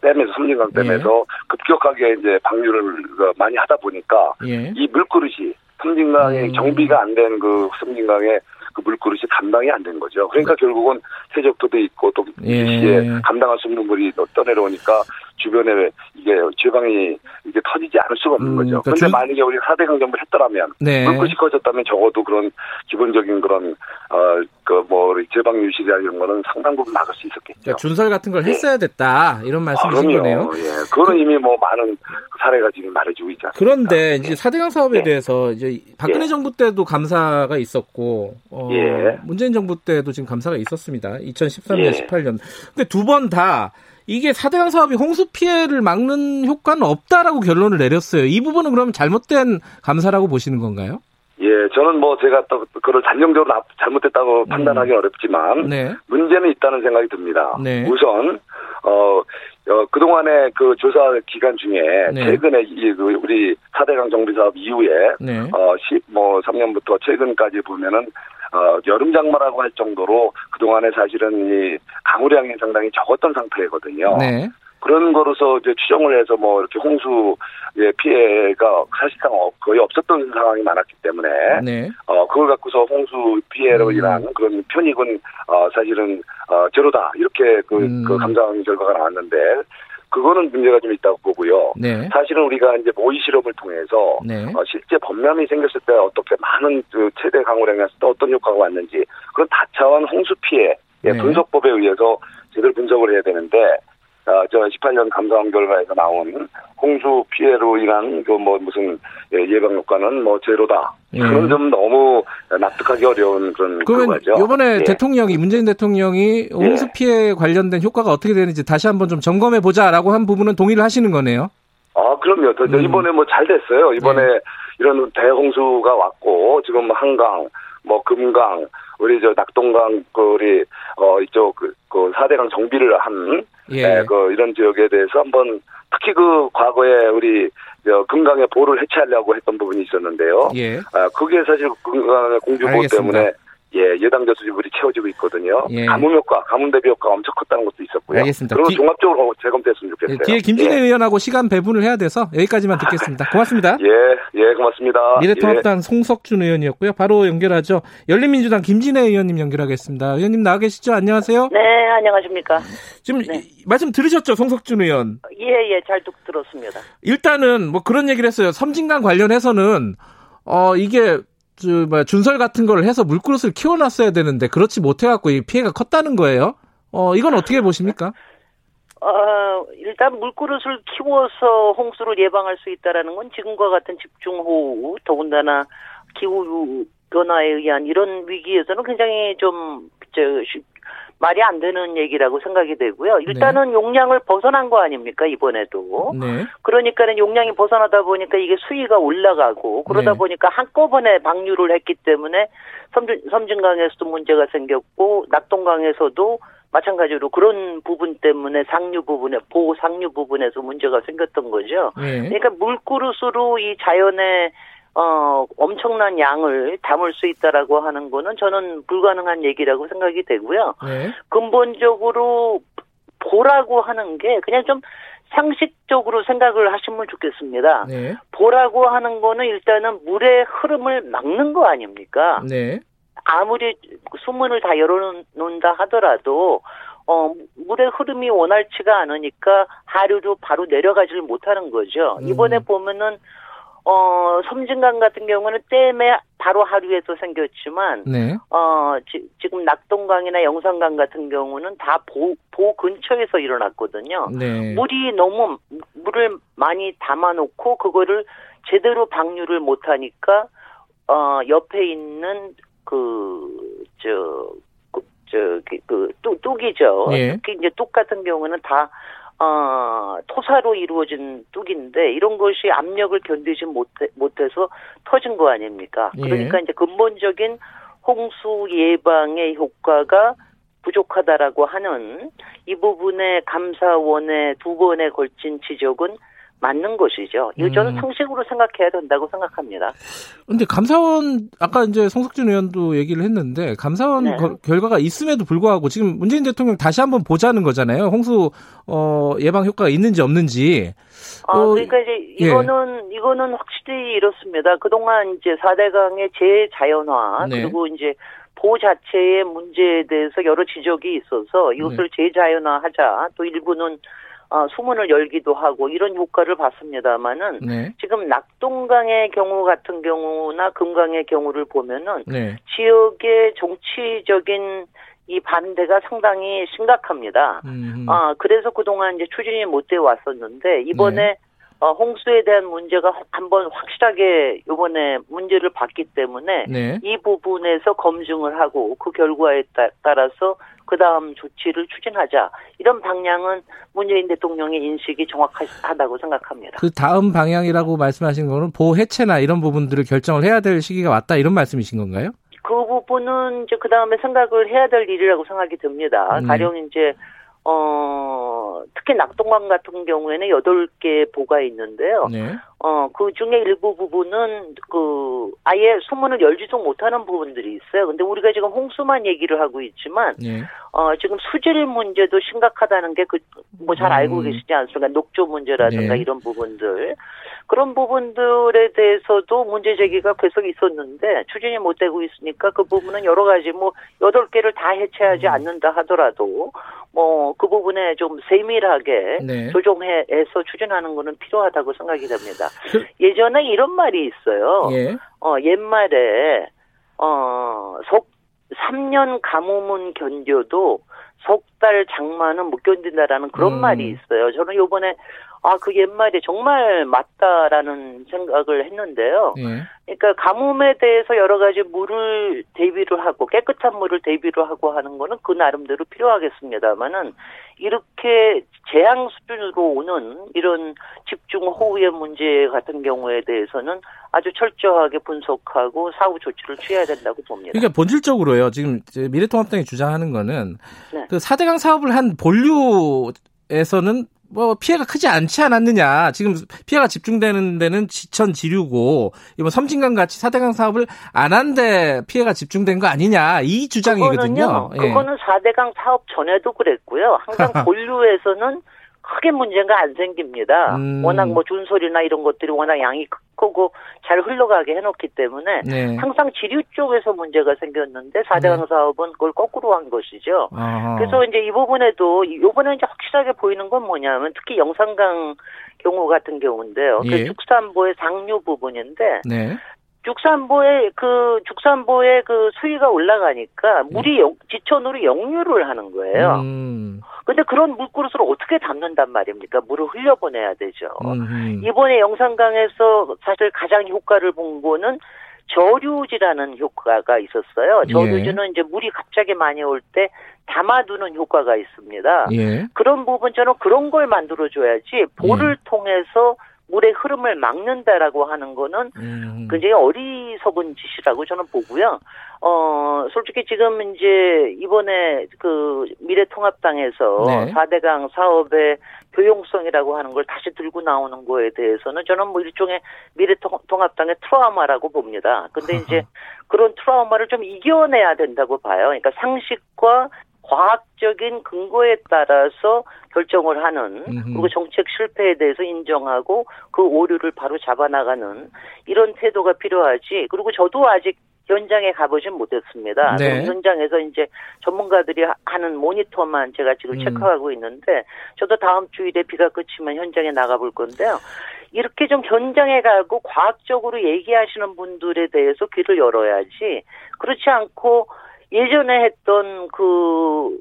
댐에서 섬진강 댐에서 네. 급격하게 이제 방류를 그 많이 하다 보니까 예. 이 물그릇이 섬진강에 음. 정비가 안 된 그 섬진강에 그 물그릇이 감당이 안 된 거죠. 그러니까 네. 결국은 세적도도 있고 또 예. 시에 감당할 수 없는 물이 떠내려오니까 주변에 이게 지방이 이게 터지지 않을 수가 없는 음, 거죠. 그런데 그러니까 만약에 우리가 4대 강정을 했더라면 네. 물끝이 커졌다면 적어도 그런 기본적인 그런 어 그뭐 제방 유실이나 이런 거는 상당 부분 막을 수 있었겠죠. 그러니까 준설 같은 걸 네. 했어야 됐다 이런 말씀이신 아, 거네요. 예, 그거는 그, 이미 뭐 많은 사례가 지금 말해주고 않습니까? 그런데 이제 4대강 사업에 네. 대해서 이제 박근혜 예. 정부 때도 감사가 있었고 어, 예. 문재인 정부 때도 지금 감사가 있었습니다. 2013년, 18년. 근데 두 번 다 이게 4대강 사업이 홍수 피해를 막는 효과는 없다라고 결론을 내렸어요. 이 부분은 그러면 잘못된 감사라고 보시는 건가요? 예, 저는 뭐 제가 또 그걸 단정적으로 잘못됐다고 음. 판단하기 어렵지만 네. 문제는 있다는 생각이 듭니다. 네. 우선 어, 어 그동안의 그 조사 기간 중에 네. 최근에 이 그 우리 4대강 정비 사업 이후에 네. 어 10 뭐 3년부터 최근까지 보면은 어, 여름 장마라고 할 정도로 그동안에 사실은 이 강우량이 상당히 적었던 상태거든요. 네. 그런 거로서 이제 추정을 해서 뭐 이렇게 홍수의 피해가 사실상 거의 없었던 상황이 많았기 때문에 네. 어 그걸 갖고서 홍수 피해로 음. 인한 그런 편익은 어 사실은 어 제로다 이렇게 그, 음. 그 감정 결과가 나왔는데 그거는 문제가 좀 있다고 보고요. 네. 사실은 우리가 이제 모의 실험을 통해서 네. 어, 실제 범람이 생겼을 때 어떻게 많은 그 최대 강우량이 했을 때 어떤 효과가 왔는지 그런 다차원 홍수 피해 예, 네. 분석법에 의해서 제대로 분석을 해야 되는데 어, 저 18년 감사원 결과에서 나온 홍수 피해로 인한 그 뭐 무슨 예, 예방 효과는 뭐 제로다. 예. 그건 좀 너무 납득하기 어려운 그런 그러면 죠 이번에 예. 대통령이 문재인 대통령이 예. 홍수 피해 관련된 효과가 어떻게 되는지 다시 한번 좀 점검해 보자라고 한 부분은 동의를 하시는 거네요. 아 그럼요. 음. 이번에 뭐 잘 됐어요. 이번에 예. 이런 대홍수가 왔고 지금 한강 뭐 금강 우리 저 낙동강 그 우리 어 이쪽 그, 그 4대강 정비를 한 예. 예. 그 이런 지역에 대해서 한번 특히 그 과거에 우리 저 금강의 보를 해체하려고 했던 부분이 있었는데요. 예. 아 그게 사실 금강의 공주보 때문에 예, 예당자 수지물이 채워지고 있거든요. 예. 가뭄 효과, 가뭄 대비 효과가 엄청 컸다는 것도 있었고요. 알겠습니다. 그런 종합적으로 재검토했으면 좋겠어요. 예, 뒤에 김진애 예. 의원하고 시간 배분을 해야 돼서 여기까지만 듣겠습니다. 고맙습니다. 예, 예, 고맙습니다. 미래통합당 예. 송석준 의원이었고요. 바로 연결하죠. 열린민주당 김진애 의원님 연결하겠습니다. 의원님 나와 계시죠? 안녕하세요. 네, 안녕하십니까. 지금 네. 말씀 들으셨죠, 송석준 의원? 예, 예, 잘 듣, 들었습니다. 일단은 뭐 그런 얘기를 했어요. 섬진강 관련해서는 어 이게 준설 같은 걸 해서 물그릇을 키워놨어야 되는데 그렇지 못해갖고 이 피해가 컸다는 거예요. 어, 이건 어떻게 보십니까? [laughs] 어, 일단 물그릇을 키워서 홍수를 예방할 수 있다라는 건 지금과 같은 집중호우, 더군다나 기후 변화에 의한 이런 위기에서는 굉장히 좀, 저, 말이 안 되는 얘기라고 생각이 되고요. 일단은 네. 용량을 벗어난 거 아닙니까 이번에도. 네. 그러니까는 용량이 벗어나다 보니까 이게 수위가 올라가고 그러다 네. 보니까 한꺼번에 방류를 했기 때문에 섬진, 섬진강에서도 문제가 생겼고 낙동강에서도 마찬가지로 그런 부분 때문에 상류 부분에 보호 상류 부분에서 문제가 생겼던 거죠. 네. 그러니까 물그릇으로 이 자연의 어, 엄청난 양을 담을 수 있다라고 하는 거는 저는 불가능한 얘기라고 생각이 되고요. 네. 근본적으로 보라고 하는 게 그냥 좀 상식적으로 생각을 하시면 좋겠습니다. 네. 보라고 하는 거는 일단은 물의 흐름을 막는 거 아닙니까? 네. 아무리 수문을 다 열어놓는다 하더라도 어, 물의 흐름이 원활치가 않으니까 하류로 바로 내려가지를 못하는 거죠. 이번에 음. 보면은 어, 섬진강 같은 경우는 댐에 바로 하류에서 생겼지만, 네. 어, 지, 금 낙동강이나 영산강 같은 경우는 다 보, 보 근처에서 일어났거든요. 네. 물이 너무, 물을 많이 담아놓고, 그거를 제대로 방류를 못하니까, 어, 옆에 있는 그, 저, 그, 저, 그, 그 뚝, 뚝이죠. 네. 특히 이제 뚝 같은 경우는 다 어, 토사로 이루어진 뚝인데 이런 것이 압력을 견디지 못해, 못해서 터진 거 아닙니까? 예. 그러니까 이제 근본적인 홍수 예방의 효과가 부족하다라고 하는 이 부분의 감사원의 두 번에 걸친 지적은 맞는 것이죠. 이거 저는 음. 상식으로 생각해야 된다고 생각합니다. 근데 감사원 아까 이제 송석준 의원도 얘기를 했는데 감사원 네. 거, 결과가 있음에도 불구하고 지금 문재인 대통령 다시 한번 보자는 거잖아요. 홍수 어, 예방 효과가 있는지 없는지. 아, 어, 그러니까 이제 예. 이거는 예. 이거는 확실히 이렇습니다. 그동안 이제 4대강의 재자연화 네. 그리고 이제 보 자체의 문제에 대해서 여러 지적이 있어서 이것을 네. 재자연화하자. 또 일부는 어, 수문을 열기도 하고 이런 효과를 봤습니다만은 네. 지금 낙동강의 경우 같은 경우나 금강의 경우를 보면은 네. 지역의 정치적인 이 반대가 상당히 심각합니다. 음. 아 그래서 그동안 이제 추진이 못 돼 왔었는데 이번에 네. 어, 홍수에 대한 문제가 한번 확실하게 이번에 문제를 봤기 때문에 네. 이 부분에서 검증을 하고 그 결과에 따, 따라서 그 다음 조치를 추진하자 이런 방향은 문재인 대통령의 인식이 정확하다고 생각합니다. 그 다음 방향이라고 말씀하신 거는 보호 해체나 이런 부분들을 결정을 해야 될 시기가 왔다 이런 말씀이신 건가요? 그 부분은 이제 그 다음에 생각을 해야 될 일이라고 생각이 듭니다. 음. 가령 이제 어, 특히 낙동강 같은 경우에는 8개 보가 있는데요. 네. 어, 그 중에 일부 부분은 그 아예 소문을 열지도 못하는 부분들이 있어요. 근데 우리가 지금 홍수만 얘기를 하고 있지만 네. 어, 지금 수질 문제도 심각하다는 게 그 뭐 잘 알고 음. 계시지 않습니까? 녹조 문제라든가 네. 이런 부분들. 그런 부분들에 대해서도 문제 제기가 계속 있었는데 추진이 못 되고 있으니까 그 부분은 여러 가지 뭐 여덟 개를 다 해체하지 음. 않는다 하더라도 뭐 그 부분에 좀 세밀하게 네. 조정해서 추진하는 거는 필요하다고 생각이 됩니다. 그... 예전에 이런 말이 있어요. 예. 어 옛말에 어속 3년 가뭄은 견뎌도 석달 장마는 못 견딘다라는 그런 음. 말이 있어요. 저는 요번에 아, 그 옛말이 정말 맞다라는 생각을 했는데요. 예. 그러니까 가뭄에 대해서 여러 가지 물을 대비를 하고 깨끗한 물을 대비를 하고 하는 거는 그 나름대로 필요하겠습니다만은 이렇게 재앙 수준으로 오는 이런 집중 호우의 문제 같은 경우에 대해서는 아주 철저하게 분석하고 사후 조치를 취해야 된다고 봅니다. 그러니까 본질적으로요. 지금 미래통합당이 주장하는 거는 네. 그 4대강 사업을 한 본류 에서는 뭐 피해가 크지 않지 않았느냐. 지금 피해가 집중되는 데는 지천 지류고 이번 섬진강 같이 사대강 사업을 안 한 데 피해가 집중된 거 아니냐. 이 주장이거든요. 그거는요, 예. 그거는 사대강 사업 전에도 그랬고요. 항상 [laughs] 본류에서는 크게 문제가 안 생깁니다. 음. 워낙 뭐 준설이나 이런 것들이 워낙 양이 크고 잘 흘러가게 해놓기 때문에 네. 항상 지류 쪽에서 문제가 생겼는데 4대강 네. 사업은 그걸 거꾸로 한 것이죠. 아하. 그래서 이제 이 부분에도 이번에 이제 확실하게 보이는 건 뭐냐면 특히 영산강 경우 같은 경우인데요. 그 예. 그 죽산보의 상류 부분인데 네. 죽산보의 그 죽산보의 그 수위가 올라가니까 물이 네. 영, 지천으로 역류를 하는 거예요. 음. 근데 그런 물그릇을 어떻게 담는단 말입니까? 물을 흘려보내야 되죠. 음흠. 이번에 영산강에서 사실 가장 효과를 본 거는 저류지라는 효과가 있었어요. 저류지는 예. 이제 물이 갑자기 많이 올 때 담아두는 효과가 있습니다. 예. 그런 부분 저는 그런 걸 만들어줘야지 볼을 예. 통해서 물의 흐름을 막는다라고 하는 거는 음. 굉장히 어리석은 짓이라고 저는 보고요. 어, 솔직히 지금 이제 이번에 그 미래통합당에서 네. 4대강 사업의 교용성이라고 하는 걸 다시 들고 나오는 거에 대해서는 저는 뭐 일종의 미래통합당의 트라우마라고 봅니다. 근데 [laughs] 이제 그런 트라우마를 좀 이겨내야 된다고 봐요. 그러니까 상식과 과학적인 근거에 따라서 결정을 하는 그리고 정책 실패에 대해서 인정하고 그 오류를 바로 잡아나가는 이런 태도가 필요하지. 그리고 저도 아직 현장에 가보진 못했습니다. 네. 현장에서 이제 전문가들이 하는 모니터만 제가 지금 음. 체크하고 있는데 저도 다음 주일에 비가 그치면 현장에 나가볼 건데요. 이렇게 좀 현장에 가고 과학적으로 얘기하시는 분들에 대해서 귀를 열어야지 그렇지 않고 예전에 했던 그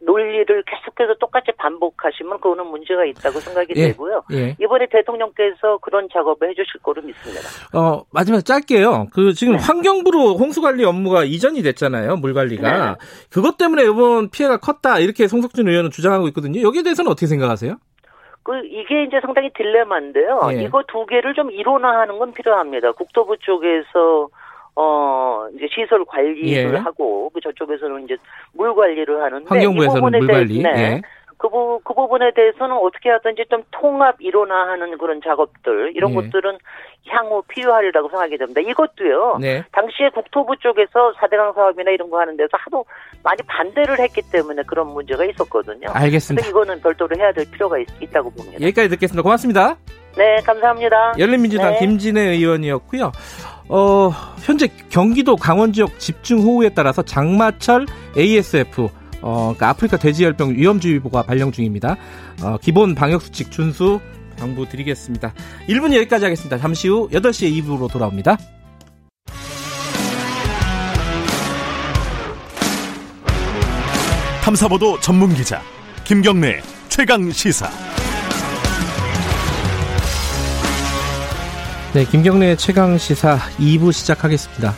논리를 계속해서 똑같이 반복하시면 그거는 문제가 있다고 생각이 예, 되고요. 예. 이번에 대통령께서 그런 작업을 해주실 거로 믿습니다. 어 마지막 짧게요. 그 지금 네. 환경부로 홍수 관리 업무가 이전이 됐잖아요. 물 관리가 네. 그것 때문에 이번 피해가 컸다 이렇게 송석준 의원은 주장하고 있거든요. 여기에 대해서는 어떻게 생각하세요? 그 이게 이제 상당히 딜레마인데요. 예. 이거 두 개를 좀 일원화하는 건 필요합니다. 국토부 쪽에서 어 이제 시설 관리를 예. 하고 그 저쪽에서는 이제 물 관리를 하는데 환경부에서는 물 관리. 네. 예. 그, 부, 그 부분에 대해서는 어떻게 하든지 좀 통합 일원화하는 그런 작업들 이런 예. 것들은 향후 필요하리라고 생각이 됩니다. 이것도요. 네. 당시에 국토부 쪽에서 4대강 사업이나 이런 거 하는 데서 하도 많이 반대를 했기 때문에 그런 문제가 있었거든요. 알겠습니다. 이거는 별도로 해야 될 필요가 있, 다고 봅니다. 여기까지 듣겠습니다. 고맙습니다. 네, 감사합니다. 열린민주당 네. 김진애 의원이었고요. 어, 현재 경기도 강원 지역 집중 호우에 따라서 장마철 ASF 어, 그러니까 아프리카 돼지열병 위험주의보가 발령 중입니다. 어, 기본 방역수칙 준수 당부 드리겠습니다. 1분 여기까지 하겠습니다. 잠시 후 8시에 2부로 돌아옵니다. 탐사보도 전문 기자 김경래 최강 시사. 네, 김경래 최강 시사 2부 시작하겠습니다.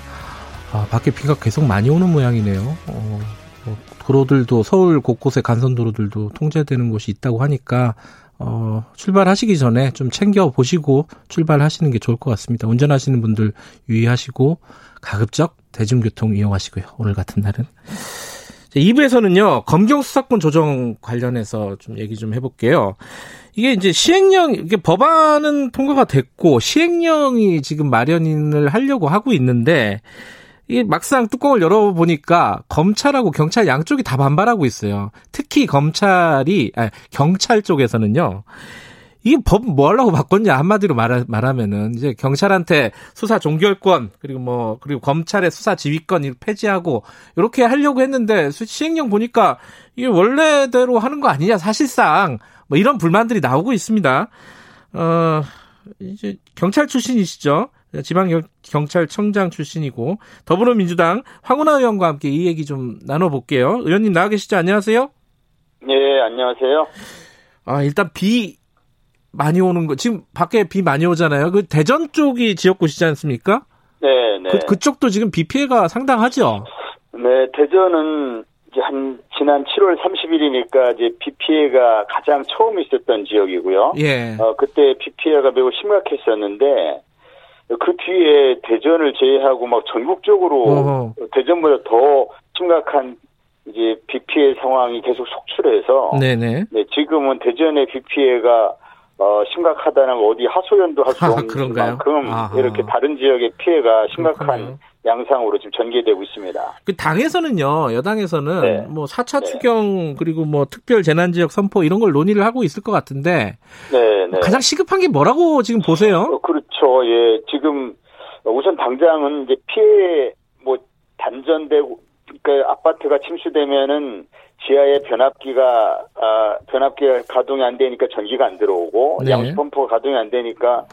아, 밖에 비가 계속 많이 오는 모양이네요. 어, 뭐, 도로들도 서울 곳곳에 간선 도로들도 통제되는 곳이 있다고 하니까 어, 출발하시기 전에 좀 챙겨 보시고 출발하시는 게 좋을 것 같습니다. 운전하시는 분들 유의하시고 가급적 대중교통 이용하시고요. 오늘 같은 날은. 2부에서는요, 검경 수사권 조정 관련해서 좀 얘기 좀 해볼게요. 이게 이제 시행령, 이게 법안은 통과가 됐고, 시행령이 지금 마련을 하려고 하고 있는데, 이게 막상 뚜껑을 열어보니까 검찰하고 경찰 양쪽이 다 반발하고 있어요. 특히 검찰이, 아, 경찰 쪽에서는요, 이게 법 뭐 하려고 바꿨냐 한마디로 말 말하면은 이제 경찰한테 수사 종결권 그리고 뭐 그리고 검찰의 수사 지휘권 폐지하고 이렇게 하려고 했는데 시행령 보니까 이게 원래대로 하는 거 아니냐 사실상 뭐 이런 불만들이 나오고 있습니다. 어 이제 경찰 출신이시죠. 지방 경찰청장 출신이고 더불어민주당 황운하 의원과 함께 이 얘기 좀 나눠볼게요. 의원님 나와 계시죠? 안녕하세요. 네, 안녕하세요. 아 일단 비 많이 오는 거 지금 밖에 비 많이 오잖아요. 그 대전 쪽이 지역구시지 않습니까? 네, 네. 그, 그쪽도 지금 비 피해가 상당하죠. 네, 대전은 이제 한 지난 7월 30일이니까 이제 비 피해가 가장 처음 있었던 지역이고요. 예. 어, 그때 비 피해가 매우 심각했었는데 그 뒤에 대전을 제외하고 막 전국적으로 어허. 대전보다 더 심각한 이제 비 피해 상황이 계속 속출해서 네네. 네, 지금은 대전의 비 피해가 어, 심각하다는 어디 하소연도 할 수 없는 만큼 이렇게 다른 지역의 피해가 심각한 그렇군요. 양상으로 지금 전개되고 있습니다. 그 당에서는요, 여당에서는 네. 뭐 4차 네. 추경 그리고 뭐 특별 재난 지역 선포 이런 걸 논의를 하고 있을 것 같은데 네, 네. 가장 시급한 게 뭐라고 지금 보세요? 어, 그렇죠. 예. 지금 우선 당장은 이제 피해 뭐 단전되고 그러니까 아파트가 침수되면은 지하에 변압기가 아, 변압기가 가동이 안 되니까 전기가 안 들어오고 네. 양수 펌프가 가동이 안 되니까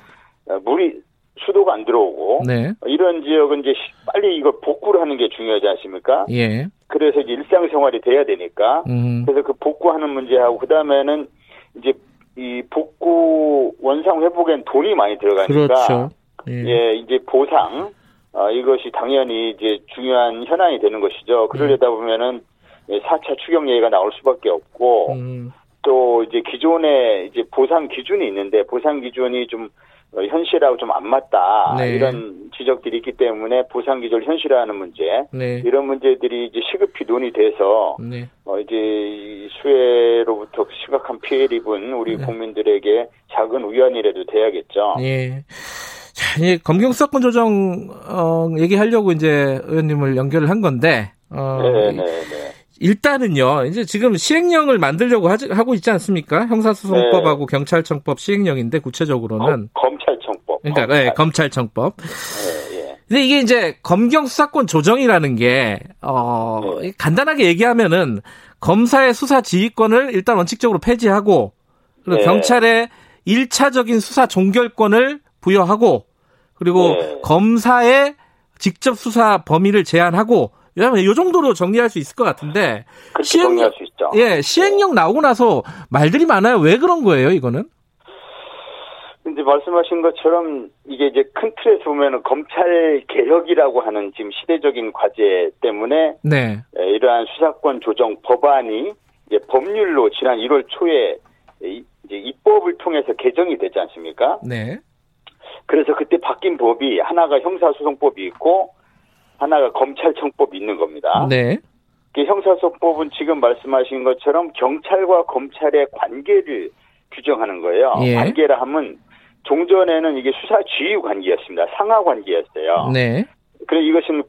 어, 물이 수도가 안 들어오고 네. 이런 지역은 이제 빨리 이거 복구를 하는 게 중요하지 않습니까? 예. 그래서 이제 일상생활이 돼야 되니까 음. 그래서 그 복구하는 문제하고 그 다음에는 이제 이 복구 원상 회복엔 돈이 많이 들어가니까 그렇죠. 예. 예 이제 보상 어, 이것이 당연히 이제 중요한 현안이 되는 것이죠. 그러려다 보면은 4차 추경 얘기가 나올 수밖에 없고 음. 또 이제 기존에 이제 보상 기준이 있는데 보상 기준이 좀 어, 현실하고 좀 안 맞다 네. 이런 지적들이 있기 때문에 보상 기준을 현실화하는 문제 네. 이런 문제들이 이제 시급히 논의돼서 네. 어 이제 수해로부터 심각한 피해를 입은 우리 네. 국민들에게 작은 위안이라도 돼야겠죠. 예. 자, 이 검경 수사권 조정 어, 얘기하려고 이제 의원님을 연결을 한 건데 어, 네, 네, 네. 일단은요, 이제 지금 시행령을 만들려고 하지, 하고 있지 않습니까? 형사소송법하고 네. 경찰청법 시행령인데 구체적으로는 어, 검찰청법. 그러니까 검찰. 네, 검찰청법. 네, 예. 근데 이게 이제 검경 수사권 조정이라는 게 어, 네. 간단하게 얘기하면은 검사의 수사 지휘권을 일단 원칙적으로 폐지하고 그리고 네. 경찰의 1차적인 수사 종결권을 부여하고 그리고 네. 검사의 직접 수사 범위를 제한하고 왜냐하면 이 정도로 정리할 수 있을 것 같은데 시행령 예 시행령 나오고 나서 말들이 많아요. 왜 그런 거예요? 이거는? 이제 말씀하신 것처럼 이게 이제 큰 틀에서 보면은 검찰 개혁이라고 하는 지금 시대적인 과제 때문에 네. 예, 이러한 수사권 조정 법안이 이제 법률로 지난 1월 초에 이제 입법을 통해서 개정이 되지 않습니까? 네. 그래서 그때 바뀐 법이 하나가 형사소송법이 있고 하나가 검찰청법이 있는 겁니다. 네. 형사소송법은 지금 말씀하신 것처럼 경찰과 검찰의 관계를 규정하는 거예요. 예. 관계라 하면 종전에는 이게 수사 지휘 관계였습니다. 상하 관계였어요. 네. 그래 이것은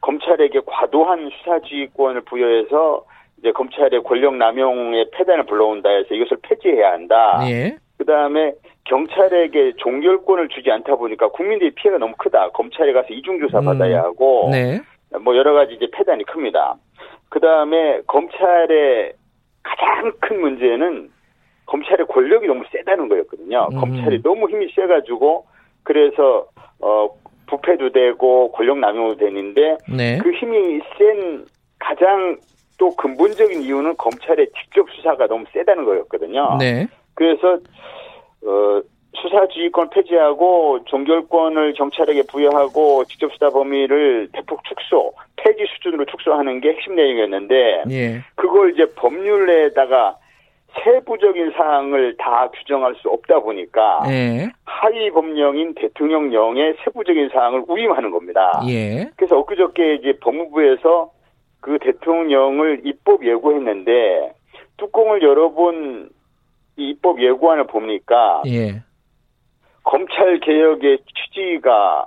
검찰에게 과도한 수사 지휘권을 부여해서 이제 검찰의 권력 남용의 폐단을 불러온다 해서 이것을 폐지해야 한다. 예. 그 다음에 경찰에게 종결권을 주지 않다 보니까 국민들의 피해가 너무 크다. 검찰에 가서 이중조사 음. 받아야 하고, 네. 뭐 여러 가지 이제 폐단이 큽니다. 그 다음에 검찰의 가장 큰 문제는 검찰의 권력이 너무 세다는 거였거든요. 음. 검찰이 너무 힘이 세가지고, 그래서, 어, 부패도 되고 권력 남용도 되는데, 네. 그 힘이 센 가장 또 근본적인 이유는 검찰의 직접 수사가 너무 세다는 거였거든요. 네. 그래서 어, 수사 지휘권 폐지하고 종결권을 경찰에게 부여하고 직접 수사 범위를 대폭 축소, 폐지 수준으로 축소하는 게 핵심 내용이었는데 예. 그걸 이제 법률에다가 세부적인 사항을 다 규정할 수 없다 보니까 예. 하위 법령인 대통령령의 세부적인 사항을 우임하는 겁니다. 예. 그래서 엊그저께 이제 법무부에서 그 대통령령을 입법 예고했는데 뚜껑을 열어본 입법 예고안을 봅니까? 예. 검찰 개혁의 취지가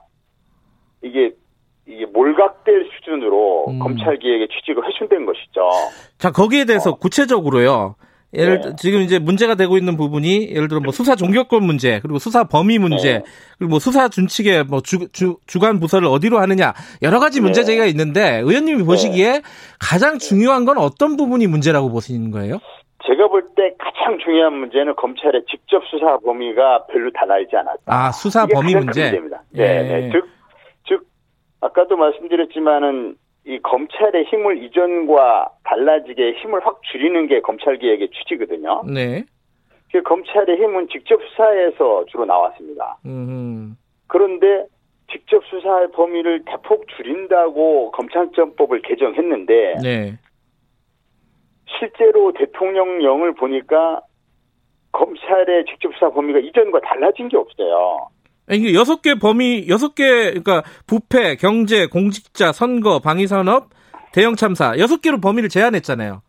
이게 이게 몰각될 수준으로 음. 검찰 개혁의 취지가 훼손된 것이죠. 자 거기에 대해서 어. 구체적으로요. 예를 네. 지금 이제 문제가 되고 있는 부분이 예를 들어 뭐 수사 종결권 문제 그리고 수사 범위 문제 네. 그리고 뭐 수사 준칙의 뭐 주, 주, 주관 부서를 어디로 하느냐 여러 가지 문제 네. 제기가 있는데 의원님이 네. 보시기에 가장 중요한 건 어떤 부분이 문제라고 보시는 거예요? 제가 볼 때 가장 중요한 문제는 검찰의 직접 수사 범위가 별로 달라지지 않았다. 아 수사 범위 문제. 문제입니다. 네, 네. 즉, 즉 아까도 말씀드렸지만은 이 검찰의 힘을 이전과 달라지게 힘을 확 줄이는 게 검찰 개혁의 취지거든요. 네. 그 검찰의 힘은 직접 수사에서 주로 나왔습니다. 음. 그런데 직접 수사의 범위를 대폭 줄인다고 검찰청법을 개정했는데 네. 실제로 대통령령을 보니까 검찰의 직접 수사 범위가 이전과 달라진 게 없어요. 이게 여섯 개 범위, 여섯 개, 그러니까 부패, 경제, 공직자, 선거, 방위산업, 대형 참사, 여섯 개로 범위를 제한했잖아요.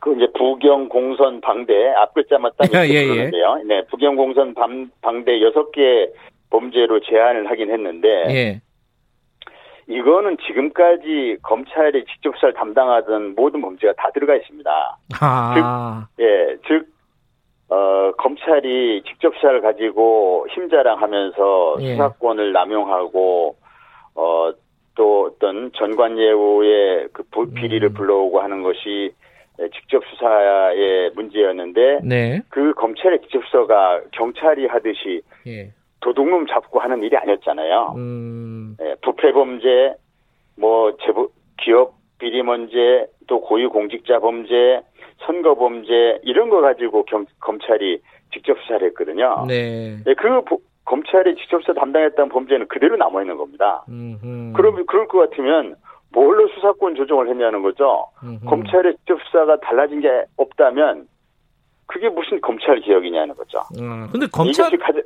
그 이제 부경, 공선, 방대 앞 글자만 딱 예, 예, 그러는데요. 네, 부경, 공선, 방, 방대 여섯 개 범죄로 제한을 하긴 했는데 예. 이거는 지금까지 검찰이 직접 수사를 담당하던 모든 범죄가 다 들어가 있습니다. 아. 즉, 예, 즉, 어, 검찰이 직접 수사를 가지고 힘자랑 하면서 예. 수사권을 남용하고, 어, 또 어떤 전관예우의 그 비리를 음. 불러오고 하는 것이 직접 수사의 문제였는데, 네. 그 검찰의 직접 수사가 경찰이 하듯이 예. 도둑놈 잡고 하는 일이 아니었잖아요. 음. 예, 부패 범죄, 뭐 제보, 기업 비리 문제, 또 고위 공직자 범죄, 선거 범죄 이런 거 가지고 경, 검찰이 직접 수사를 했거든요. 네. 네, 그 검찰이 직접 수사 담당했던 범죄는 그대로 남아 있는 겁니다. 그러면 그럴 것 같으면 뭘로 수사권 조정을 했냐는 거죠. 음흠. 검찰의 직접 수사가 달라진 게 없다면 그게 무슨 검찰 개혁이냐는 거죠. 음. 근데 검찰 가장,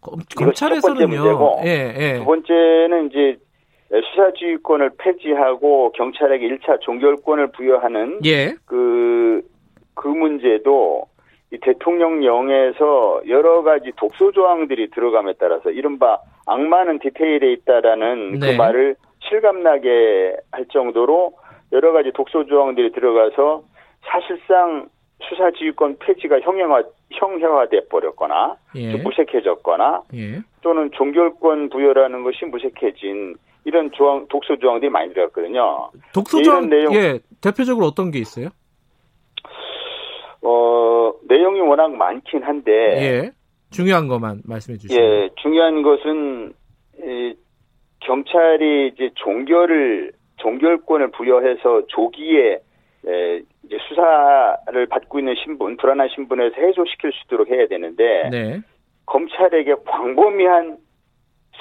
검찰에서는요. 예, 예. 두 번째는 이제 수사지휘권을 폐지하고 경찰에게 1차 종결권을 부여하는 예. 그, 그 문제도 이 대통령령에서 여러 가지 독소 조항들이 들어감에 따라서 이른바 악마는 디테일에 있다라는 그 네. 그 말을 실감나게 할 정도로 여러 가지 독소 조항들이 들어가서 사실상 수사지휘권 폐지가 형형화 형해화돼 버렸거나 예. 무색해졌거나 예. 또는 종결권 부여라는 것이 무색해진 이런 조항 독소 조항들이 많이 들어갔거든요. 독소 조항 내용 예 대표적으로 어떤 게 있어요? 어 내용이 워낙 많긴 한데 예 중요한 것만 말씀해 주시죠. 예 중요한 것은 이, 경찰이 이제 종결을 종결권을 부여해서 조기에 에, 이제 수사를 받고 있는 신분, 불안한 신분에서 해소시킬 수 있도록 해야 되는데 네. 검찰에게 광범위한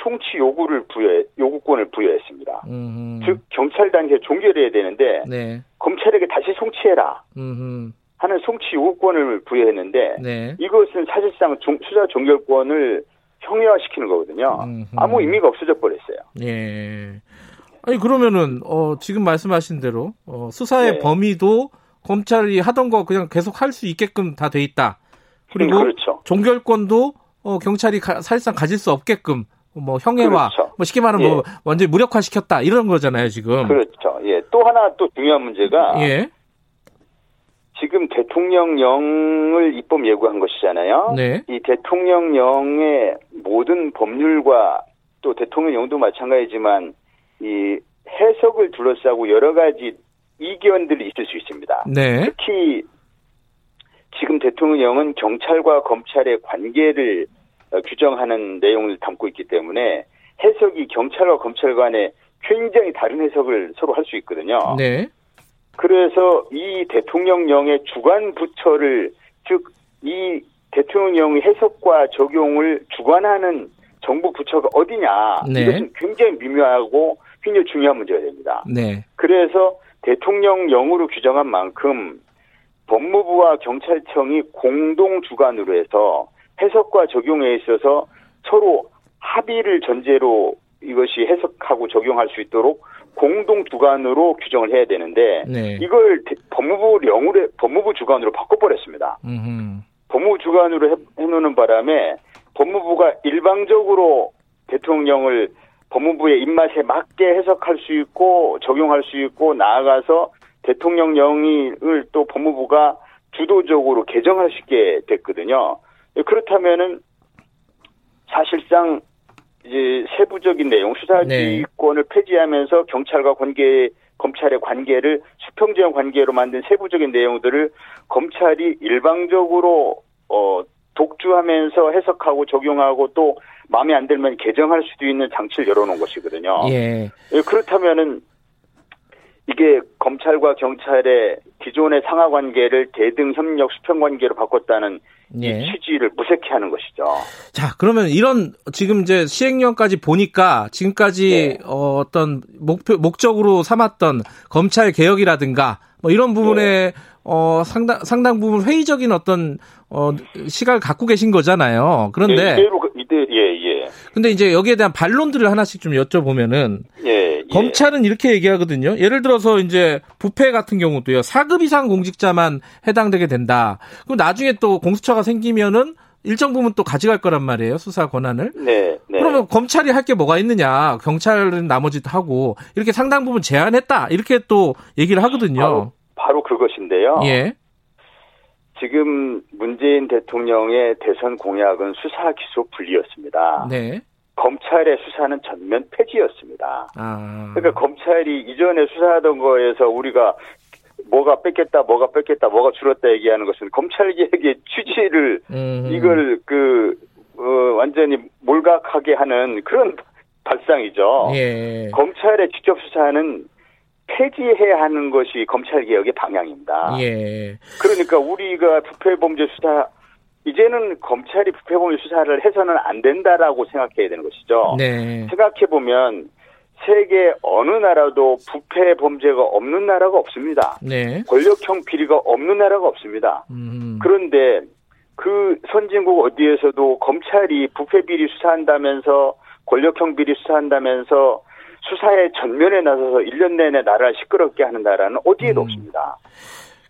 송치 요구를 부여 요구권을 부여했습니다. 음흠. 즉 경찰 단계 종결해야 되는데 네. 검찰에게 다시 송치해라 음흠. 하는 송치 요구권을 부여했는데 네. 이것은 사실상 종, 수사 종결권을 형해화시키는 거거든요. 음흠. 아무 의미가 없어져 버렸어요. 예. 아니 그러면은 어 지금 말씀하신 대로 어 수사의 네. 범위도 검찰이 하던 거 그냥 계속 할 수 있게끔 다 돼 있다. 그리고 음, 그렇죠. 종결권도 어 경찰이 가, 사실상 가질 수 없게끔 뭐 형해화, 그렇죠. 뭐 쉽게 말하면 뭐 예. 뭐 완전히 무력화 시켰다 이런 거잖아요 지금. 그렇죠. 예. 또 하나 또 중요한 문제가 예. 지금 대통령령을 입법 예고한 것이잖아요. 네. 이 대통령령의 모든 법률과 또 대통령령도 마찬가지지만 이 해석을 둘러싸고 여러 가지 이견들이 있을 수 있습니다. 네. 특히 지금 대통령령은 경찰과 검찰의 관계를 어, 규정하는 내용을 담고 있기 때문에 해석이 경찰과 검찰 간에 굉장히 다른 해석을 서로 할 수 있거든요. 네. 그래서 이 대통령령의 주관 부처를 즉 이 대통령령의 해석과 적용을 주관하는 정부 부처가 어디냐 네. 이것은 굉장히 미묘하고 굉장히 중요한 문제가 됩니다. 네. 그래서 대통령령으로 규정한 만큼 법무부와 경찰청이 공동 주관으로 해서 해석과 적용에 있어서 서로 합의를 전제로 이것이 해석하고 적용할 수 있도록 공동 주관으로 규정을 해야 되는데 네. 이걸 법무부 령으로 법무부 주관으로 바꿔버렸습니다. 음흠. 법무부 주관으로 해, 해놓는 바람에 법무부가 일방적으로 대통령을 법무부의 입맛에 맞게 해석할 수 있고 적용할 수 있고 나아가서 대통령령을 또 법무부가 주도적으로 개정할 수 있게 됐거든요. 그렇다면은 사실상 이제 세부적인 내용 수사지휘권을 네. 폐지하면서 경찰과 관계 검찰의 관계를 수평적 관계로 만든 세부적인 내용들을 검찰이 일방적으로 어 독주하면서 해석하고 적용하고 또 마음에 안 들면 개정할 수도 있는 장치를 열어놓은 것이거든요. 예. 예 그렇다면은 이게 검찰과 경찰의 기존의 상하 관계를 대등 협력 수평 관계로 바꿨다는 예. 취지를 무색해 하는 것이죠. 자, 그러면 이런 지금 이제 시행령까지 보니까 지금까지 예. 어, 떤 목표 목적으로 삼았던 검찰 개혁이라든가 뭐 이런 부분에 예. 어, 상당 상당 부분 회의적인 어떤 어, 시각을 갖고 계신 거잖아요. 그런데 예, 이대로 이대 예, 예. 근데 이제 여기에 대한 반론들을 하나씩 좀 여쭤보면은 예, 예. 검찰은 이렇게 얘기하거든요. 예를 들어서 이제 부패 같은 경우도요. 4급 이상 공직자만 해당되게 된다. 그럼 나중에 또 공수처가 생기면은 일정 부분 또 가져갈 거란 말이에요. 수사 권한을. 네. 네. 그러면 검찰이 할 게 뭐가 있느냐. 경찰은 나머지도 하고 이렇게 상당 부분 제한했다. 이렇게 또 얘기를 하거든요. 바로, 바로 그것인데요. 예. 지금 문재인 대통령의 대선 공약은 수사 기소 분리였습니다. 네. 검찰의 수사는 전면 폐지였습니다. 아. 그러니까 검찰이 이전에 수사하던 거에서 우리가 뭐가 뺏겼다, 뭐가 뺏겼다, 뭐가 줄었다 얘기하는 것은 검찰 개혁의 [laughs] 취지를 음. 이걸 그 어, 완전히 몰각하게 하는 그런 발상이죠. 예. 검찰의 직접 수사는 폐지해야 하는 것이 검찰 개혁의 방향입니다. 예. 그러니까 우리가 부패 범죄 수사 이제는 검찰이 부패범죄 수사를 해서는 안 된다라고 생각해야 되는 것이죠. 네. 생각해 보면 세계 어느 나라도 부패 범죄가 없는 나라가 없습니다. 네. 권력형 비리가 없는 나라가 없습니다. 음. 그런데 그 선진국 어디에서도 검찰이 부패 비리 수사한다면서 권력형 비리 수사한다면서 수사의 전면에 나서서 1년 내내 나라를 시끄럽게 하는 나라는 어디에도 음. 없습니다.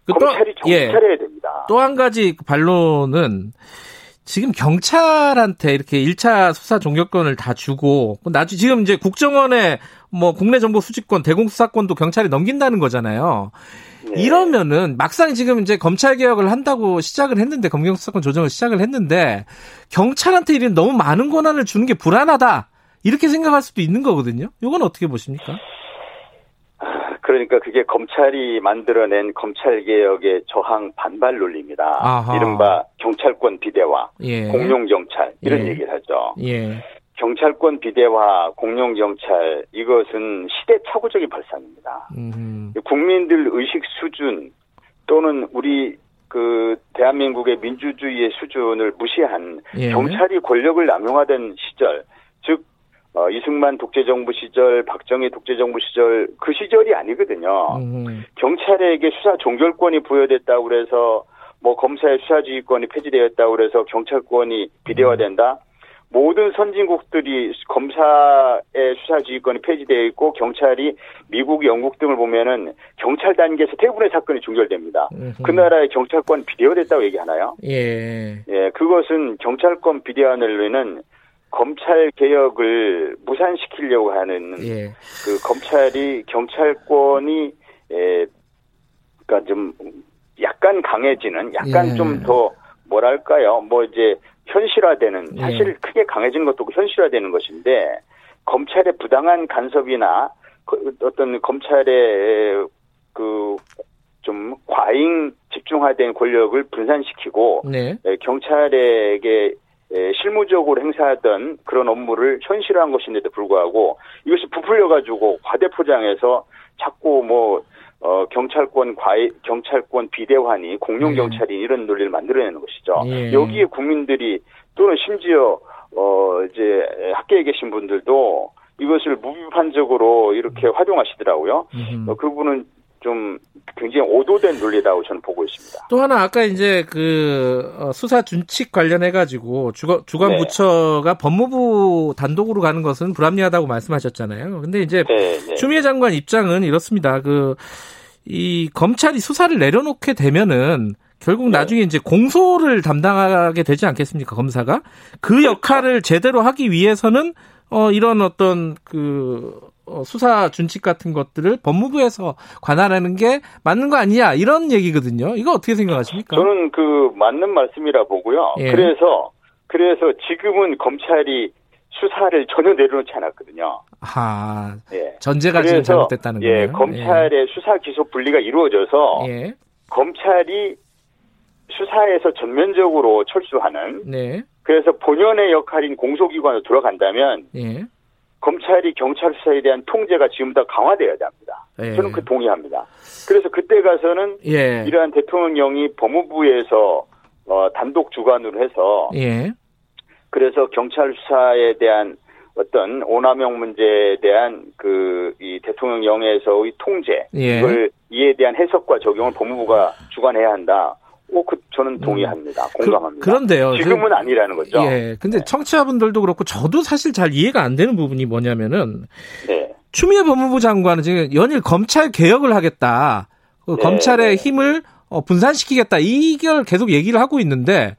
그 검찰이 또, 정신 차려야 예. 됩니다. 또 한 가지 반론은 지금 경찰한테 이렇게 1차 수사 종결권을 다 주고 나중 지금 이제 국정원에 뭐 국내 정보 수집권, 대공 수사권도 경찰이 넘긴다는 거잖아요. 네. 이러면은 막상 지금 이제 검찰 개혁을 한다고 시작을 했는데 검경 수사권 조정을 시작을 했는데 경찰한테 이런 너무 많은 권한을 주는 게 불안하다. 이렇게 생각할 수도 있는 거거든요. 이건 어떻게 보십니까? 그러니까 그게 검찰이 만들어낸 검찰개혁의 저항 반발 논리입니다. 아하. 이른바 경찰권 비대화, 예. 공룡경찰 이런 예. 얘기를 하죠. 예. 경찰권 비대화, 공룡경찰 이것은 시대착오적인 발상입니다. 음흠. 국민들 의식 수준 또는 우리 그 대한민국의 민주주의의 수준을 무시한 예. 경찰이 권력을 남용하던 시절 즉 어, 이승만 독재정부 시절, 박정희 독재정부 시절 그 시절이 아니거든요. 음. 경찰에게 수사 종결권이 부여됐다고 그래서 뭐 검사의 수사지휘권이 폐지되었다고 그래서 경찰권이 비대화된다. 음. 모든 선진국들이 검사의 수사지휘권이 폐지되어 있고 경찰이 미국, 영국 등을 보면은 경찰 단계에서 대부분의 사건이 종결됩니다. 음흠. 그 나라의 경찰권 비대화됐다고 얘기하나요? 예. 예, 그것은 경찰권 비대화를 위는 검찰 개혁을 무산시키려고 하는 예. 그 검찰이 경찰권이 에 그러니까 좀 약간 강해지는 약간 예. 좀더 뭐랄까요 뭐 이제 현실화되는 예. 사실 예. 크게 강해지는 것도 현실화되는 것인데 검찰의 부당한 간섭이나 그 어떤 검찰의 그 좀 과잉 집중화된 권력을 분산시키고 네. 경찰에게 예, 실무적으로 행사하던 그런 업무를 현실화한 것인데도 불구하고 이것이 부풀려 가지고 과대포장해서 자꾸 뭐 어, 경찰권 과외, 경찰권 비대화니 공룡 경찰이 예. 이런 논리를 만들어내는 것이죠. 예. 여기에 국민들이 또는 심지어 어 이제 학계에 계신 분들도 이것을 무비판적으로 이렇게 활용하시더라고요. 어, 그분은 좀 굉장히 오도된 논리라고 저는 보고 있습니다. 또 하나 아까 이제 그 어, 수사 준칙 관련해 가지고 주관 주관 네. 부처가 법무부 단독으로 가는 것은 불합리하다고 말씀하셨잖아요. 근데 이제 네, 네. 추미애 장관 입장은 이렇습니다. 그 이 검찰이 수사를 내려놓게 되면은 결국 네. 나중에 이제 공소를 담당하게 되지 않겠습니까 검사가 그 그렇죠. 역할을 제대로 하기 위해서는 어 이런 어떤 그 어, 수사 준칙 같은 것들을 법무부에서 관할하는 게 맞는 거 아니냐 이런 얘기거든요. 이거 어떻게 생각하십니까? 저는 그 맞는 말씀이라 보고요. 예. 그래서 그래서 지금은 검찰이 수사를 전혀 내려놓지 않았거든요. 아, 예. 전제가 지금 잘못됐다는 거예요. 예, 검찰의 예. 수사 기소 분리가 이루어져서 예. 검찰이 수사에서 전면적으로 철수하는. 네. 그래서 본연의 역할인 공소기관으로 들어간다면 예. 검찰이 경찰 수사에 대한 통제가 지금 더 강화돼야 됩니다. 예. 저는 그 동의합니다. 그래서 그때 가서는 예. 이러한 대통령령이 법무부에서 어, 단독 주관으로 해서 예. 그래서 경찰 수사에 대한 어떤 오남용 문제에 대한 그 이 대통령령에서의 통제 예. 이걸 이에 대한 해석과 적용을 법무부가 주관해야 한다. 어, 그, 저는 동의합니다. 음. 공감합니다. 그, 런데요 지금은 아니라는 거죠. 예. 근데 네. 청취자분들도 그렇고 저도 사실 잘 이해가 안 되는 부분이 뭐냐면은. 네. 추미애 법무부 장관은 지금 연일 검찰 개혁을 하겠다. 그 네. 검찰의 힘을 어, 분산시키겠다. 이걸 계속 얘기를 하고 있는데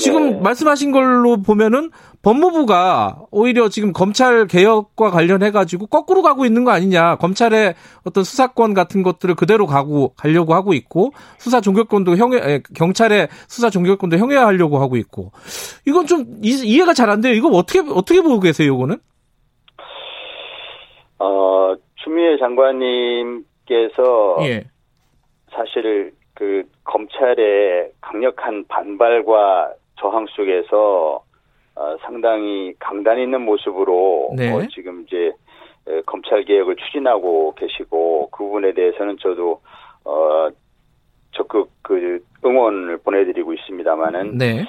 지금 네. 말씀하신 걸로 보면은 법무부가 오히려 지금 검찰 개혁과 관련해 가지고 거꾸로 가고 있는 거 아니냐. 검찰의 어떤 수사권 같은 것들을 그대로 가고 가려고 하고 있고 수사 종결권도 형해 경찰의 수사 종결권도 형해하려고 하고 있고. 이건 좀 이 해가 잘 안 돼요. 이거 어떻게 어떻게 보고 계세요, 이거는? 어, 추미애 장관님께서 예. 사실 그 검찰의 강력한 반발과 저항 속에서 어, 상당히 강단 있는 모습으로 네. 어, 지금 이제 검찰 개혁을 추진하고 계시고 그 부분에 대해서는 저도 어 적극 그 응원을 보내드리고 있습니다만은 네.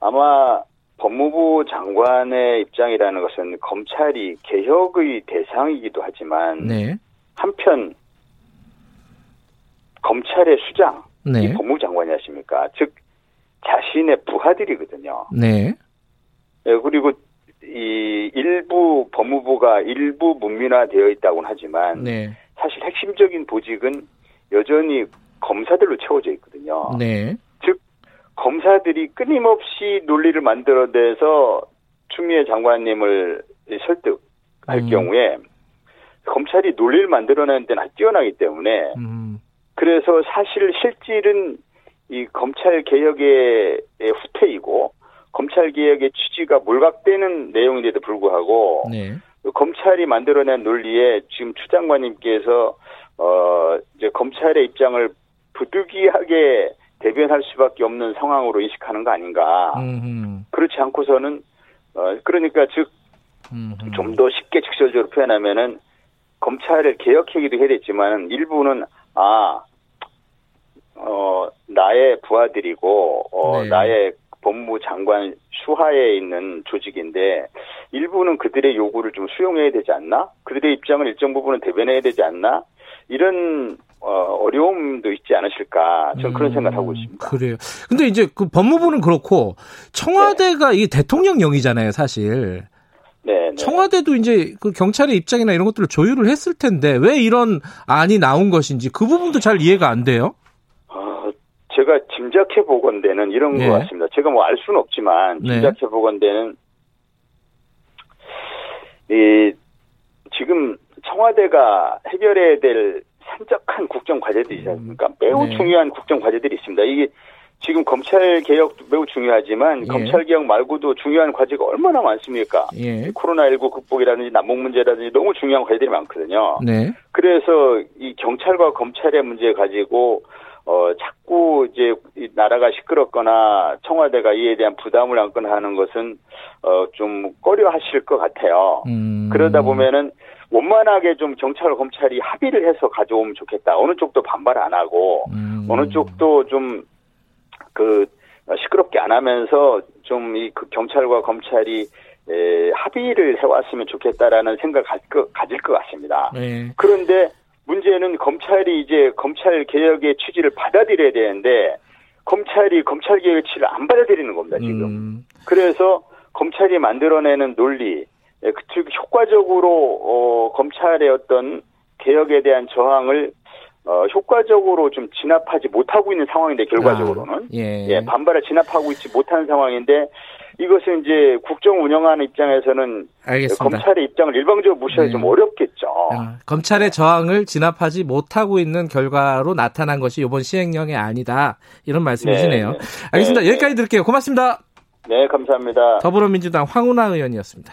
아마 법무부 장관의 입장이라는 것은 검찰이 개혁의 대상이기도 하지만 네. 한편 검찰의 수장 네. 법무부 장관이 하십니까? 즉 자신의 부하들이거든요. 네. 네. 그리고 이 일부 법무부가 일부 문민화되어 있다고는 하지만 네. 사실 핵심적인 보직은 여전히 검사들로 채워져 있거든요. 네. 즉 검사들이 끊임없이 논리를 만들어내서 추미애 장관님을 설득할 음. 경우에 검찰이 논리를 만들어내는 데는 뛰어나기 때문에 음. 그래서 사실 실질은 이 검찰 개혁의 후퇴이고 검찰 개혁의 취지가 몰각되는 내용인데도 불구하고 네. 검찰이 만들어낸 논리에 지금 추 장관님께서 어 이제 검찰의 입장을 부득이하게 대변할 수밖에 없는 상황으로 인식하는 거 아닌가. 음흠. 그렇지 않고서는 어 그러니까 즉 좀 더 쉽게 직설적으로 표현하면은 검찰을 개혁하기도 해야 됐지만 일부는 아 어, 나의 부하들이고, 어, 네. 나의 법무부 장관 수하에 있는 조직인데 일부는 그들의 요구를 좀 수용해야 되지 않나? 그들의 입장을 일정 부분은 대변해야 되지 않나? 이런 어, 어려움도 있지 않으실까 저는 그런 음, 생각을 하고 있습니다. 그래요. 근데 이제 그 법무부는 그렇고 청와대가 네. 이 대통령령이잖아요, 사실. 네, 네. 청와대도 이제 그 경찰의 입장이나 이런 것들을 조율을 했을 텐데 왜 이런 안이 나온 것인지 그 부분도 잘 이해가 안 돼요. 제가 짐작해 보건대는 이런 네. 것 같습니다. 제가 뭐 알 수는 없지만 네. 짐작해 보건대는 이 지금 청와대가 해결해야 될 산적한 국정 과제들이 있지 않습니까? 매우 네. 중요한 국정 과제들이 있습니다. 이게 지금 검찰 개혁도 매우 중요하지만 예. 검찰 개혁 말고도 중요한 과제가 얼마나 많습니까? 예. 코로나19 극복이라든지 남북 문제라든지 너무 중요한 과제들이 많거든요. 네. 그래서 이 경찰과 검찰의 문제 가지고 어, 자꾸 이제 나라가 시끄럽거나 청와대가 이에 대한 부담을 안거나 하는 것은 어, 좀 꺼려 하실 것 같아요. 음. 그러다 보면은 원만하게 좀 경찰 검찰이 합의를 해서 가져오면 좋겠다. 어느 쪽도 반발 안 하고 음. 어느 쪽도 좀그 시끄럽게 안 하면서 좀 이 그 경찰과 검찰이 에, 합의를 해왔으면 좋겠다라는 생각을 가질 것 같습니다. 네. 그런데 문제는 검찰이 이제 검찰 개혁의 취지를 받아들여야 되는데 검찰이 검찰 개혁의 취지를 안 받아들이는 겁니다 지금. 음. 그래서 검찰이 만들어내는 논리, 예, 즉 효과적으로 어, 검찰의 어떤 개혁에 대한 저항을 어, 효과적으로 좀 진압하지 못하고 있는 상황인데 결과적으로는 아, 예. 예, 반발을 진압하고 있지 못하는 상황인데 이것은 이제 국정 운영하는 입장에서는 알겠습니다. 검찰의 입장을 일방적으로 무시하기 네. 좀 어렵겠죠. 아, 검찰의 저항을 진압하지 못하고 있는 결과로 나타난 것이 이번 시행령이 아니다. 이런 말씀이시네요. 네. 알겠습니다. 네. 여기까지 들을게요. 고맙습니다. 네, 감사합니다. 더불어민주당 황운하 의원이었습니다.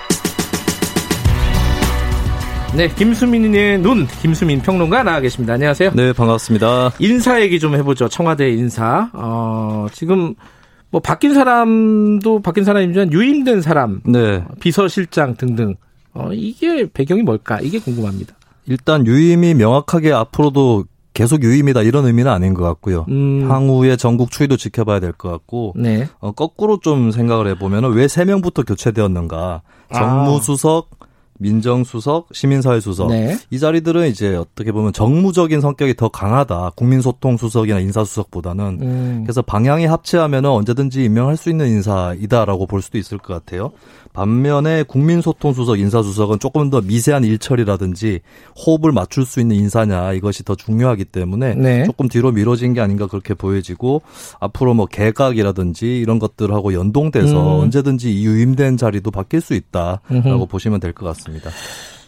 네, 김수민의 눈, 김수민 평론가 나와 계십니다. 안녕하세요. 네, 반갑습니다. 인사 얘기 좀 해보죠. 청와대 인사. 어, 지금 뭐 바뀐 사람도 바뀐 사람이지만 유임된 사람, 네. 비서실장 등등 어, 이게 배경이 뭘까? 이게 궁금합니다. 일단 유임이 명확하게 앞으로도 계속 유임이다 이런 의미는 아닌 것 같고요. 음. 향후에 전국 추이도 지켜봐야 될 것 같고 네. 어, 거꾸로 좀 생각을 해보면 왜 세 명부터 교체되었는가? 아. 정무수석, 아. 민정수석, 시민사회수석 네. 이 자리들은 이제 어떻게 보면 정무적인 성격이 더 강하다. 국민소통수석이나 인사수석보다는 음. 그래서 방향이 합치하면 언제든지 임명할 수 있는 인사이다라고 볼 수도 있을 것 같아요. 반면에 국민소통수석, 인사수석은 조금 더 미세한 일처리라든지 호흡을 맞출 수 있는 인사냐 이것이 더 중요하기 때문에 네. 조금 뒤로 미뤄진 게 아닌가 그렇게 보여지고 앞으로 뭐 개각이라든지 이런 것들하고 연동돼서 음. 언제든지 유임된 자리도 바뀔 수 있다라고 음흠. 보시면 될 것 같습니다.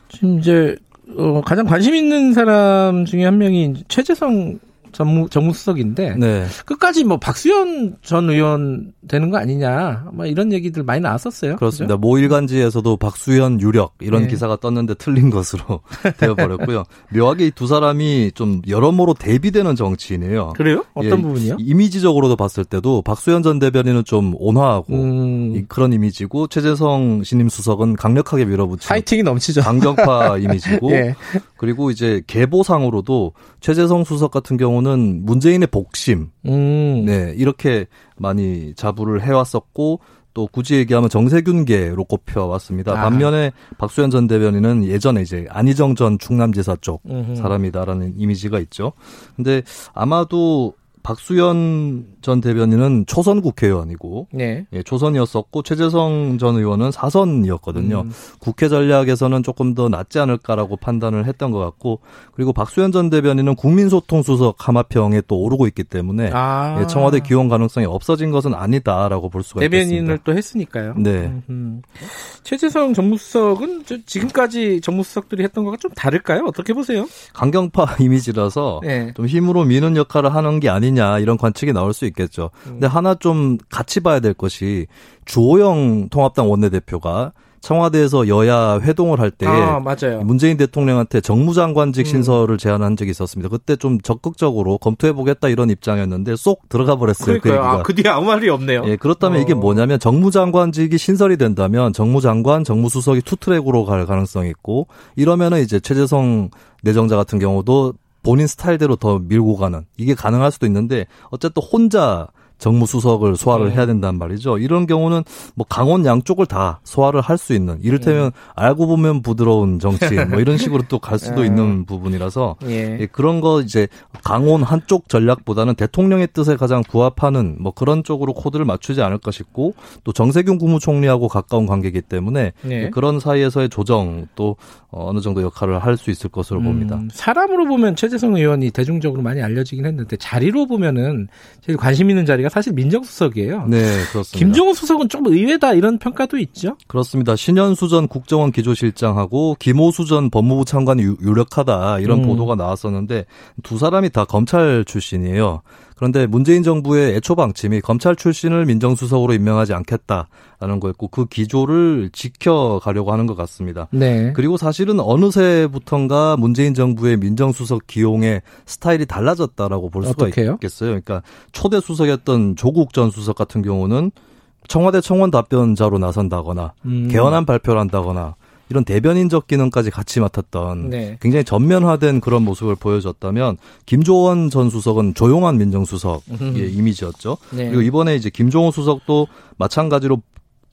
지금 이제 어, 가장 관심 있는 사람 중에 한 명이 최재성 정무 정무수석인데 네. 끝까지 뭐 박수현 전 의원 되는 거 아니냐 뭐 이런 얘기들 많이 나왔었어요. 그렇습니다. 그죠? 모 일간지에서도 박수현 유력 이런 네. 기사가 떴는데 틀린 것으로 [laughs] 되어버렸고요. 묘하게 이 두 사람이 좀 여러모로 대비되는 정치인이에요. 그래요? 어떤 예, 부분이요? 이미지적으로도 봤을 때도 박수현 전 대변인은 좀 온화하고 음. 그런 이미지고 최재성 신임 수석은 강력하게 밀어붙이는 파이팅이 넘치죠. 강경파 이미지고 [laughs] 예. 그리고 이제 계보상으로도 최재성 수석 같은 경우는 문재인의 복심, 음. 네 이렇게 많이 자부를 해왔었고 또 굳이 얘기하면 정세균계로 꼽혀왔습니다. 아. 반면에 박수현 전 대변인은 예전에 이제 안희정 전 충남지사 쪽 음흠. 사람이다라는 이미지가 있죠. 근데 아마도 박수현 전 대변인은 초선 국회의원이고 네. 예, 초선이었었고 최재성 전 의원은 사선이었거든요. 음. 국회 전략에서는 조금 더 낫지 않을까라고 판단을 했던 것 같고 그리고 박수현 전 대변인은 국민소통수석 하마평에 또 오르고 있기 때문에 아. 예, 청와대 기원 가능성이 없어진 것은 아니다라고 볼 수가 대변인을 있겠습니다. 대변인을 또 했으니까요. 네. 음. 최재성 정무수석은 지금까지 정무수석들이 했던 것과 좀 다를까요? 어떻게 보세요? 강경파 [laughs] 이미지라서 네. 좀 힘으로 미는 역할을 하는 게 아니. 아니냐 이런 관측이 나올 수 있겠죠. 근데 하나 좀 같이 봐야 될 것이 주호영 통합당 원내대표가 청와대에서 여야 회동을 할 때 아, 문재인 대통령한테 정무장관직 음. 신설을 제안한 적이 있었습니다. 그때 좀 적극적으로 검토해 보겠다 이런 입장이었는데 쏙 들어가 버렸어요. 그, 아, 그 뒤에 아무 말이 없네요. 예, 그렇다면 어. 이게 뭐냐면 정무장관직이 신설이 된다면 정무장관, 정무수석이 투트랙으로 갈 가능성이 있고 이러면은 이제 최재성 내정자 같은 경우도 본인 스타일대로 더 밀고 가는 이게 가능할 수도 있는데 어쨌든 혼자 정무수석을 소화를 네. 해야 된단 말이죠. 이런 경우는 뭐 강원 양쪽을 다 소화를 할 수 있는 이를테면 네. 알고 보면 부드러운 정치인 뭐 이런 [laughs] 식으로 또 갈 수도 네. 있는 부분이라서 예. 예. 그런 거 이제 강원 한쪽 전략보다는 대통령의 뜻에 가장 부합하는 뭐 그런 쪽으로 코드를 맞추지 않을까 싶고 또 정세균 국무총리하고 가까운 관계이기 때문에 예. 그런 사이에서의 조정 또 어느 정도 역할을 할 수 있을 것으로 음, 봅니다. 사람으로 보면 최재성 의원이 대중적으로 많이 알려지긴 했는데 자리로 보면은 제일 관심 있는 자리가 사실 민정수석이에요. 네, 그렇습니다. 김종우 수석은 좀 의외다 이런 평가도 있죠. 그렇습니다. 신현수 전 국정원 기조실장하고 김호수 전 법무부 장관이 유력하다 이런 음. 보도가 나왔었는데 두 사람이 다 검찰 출신이에요. 그런데 문재인 정부의 애초 방침이 검찰 출신을 민정수석으로 임명하지 않겠다라는 거였고 그 기조를 지켜가려고 하는 것 같습니다. 네. 그리고 사실은 어느새부턴가 문재인 정부의 민정수석 기용의 스타일이 달라졌다라고 볼 수가 어떡해요? 있겠어요. 그러니까 초대 수석이었던 조국 전 수석 같은 경우는 청와대 청원 답변자로 나선다거나 음. 개헌안 발표를 한다거나 이런 대변인적 기능까지 같이 맡았던 네. 굉장히 전면화된 그런 모습을 보여줬다면 김조원 전 수석은 조용한 민정수석의 이미지였죠. 네. 그리고 이번에 이제 김종호 수석도 마찬가지로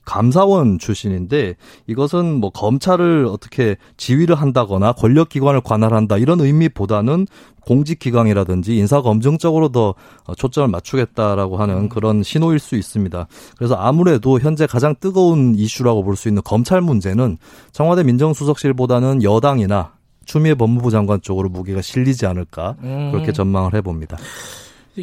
감사원 출신인데 이것은 뭐 검찰을 어떻게 지휘를 한다거나 권력기관을 관할한다 이런 의미보다는 공직기강이라든지 인사검증적으로 더 초점을 맞추겠다라고 하는 음. 그런 신호일 수 있습니다. 그래서 아무래도 현재 가장 뜨거운 이슈라고 볼 수 있는 검찰 문제는 청와대 민정수석실보다는 여당이나 추미애 법무부 장관 쪽으로 무게가 실리지 않을까 그렇게 음. 전망을 해봅니다.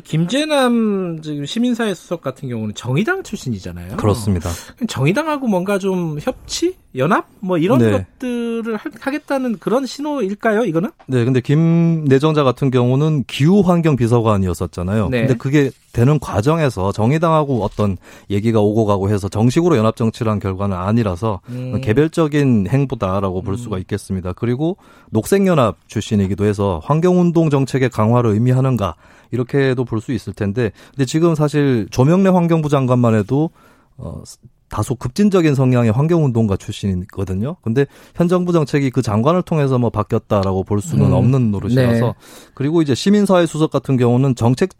김재남 지금 시민사회 수석 같은 경우는 정의당 출신이잖아요. 그렇습니다. 정의당하고 뭔가 좀 협치, 연합 뭐 이런 네. 것들을 하겠다는 그런 신호일까요? 이거는? 네, 근데 김 내정자 같은 경우는 기후 환경 비서관이었었잖아요. 네. 근데 그게 되는 과정에서 정의당하고 어떤 얘기가 오고 가고 해서 정식으로 연합 정치를 한 결과는 아니라서 음. 개별적인 행보다라고 볼 음. 수가 있겠습니다. 그리고 녹색 연합 출신이기도 해서 환경 운동 정책의 강화를 의미하는가 이렇게도 볼 수 있을 텐데 근데 지금 사실 조명래 환경부 장관만 해도 어 다소 급진적인 성향의 환경운동가 출신이거든요. 근데 현 정부 정책이 그 장관을 통해서 뭐 바뀌었다라고 볼 수는 음. 없는 노릇이라서 네. 그리고 이제 시민사회 수석 같은 경우는 정책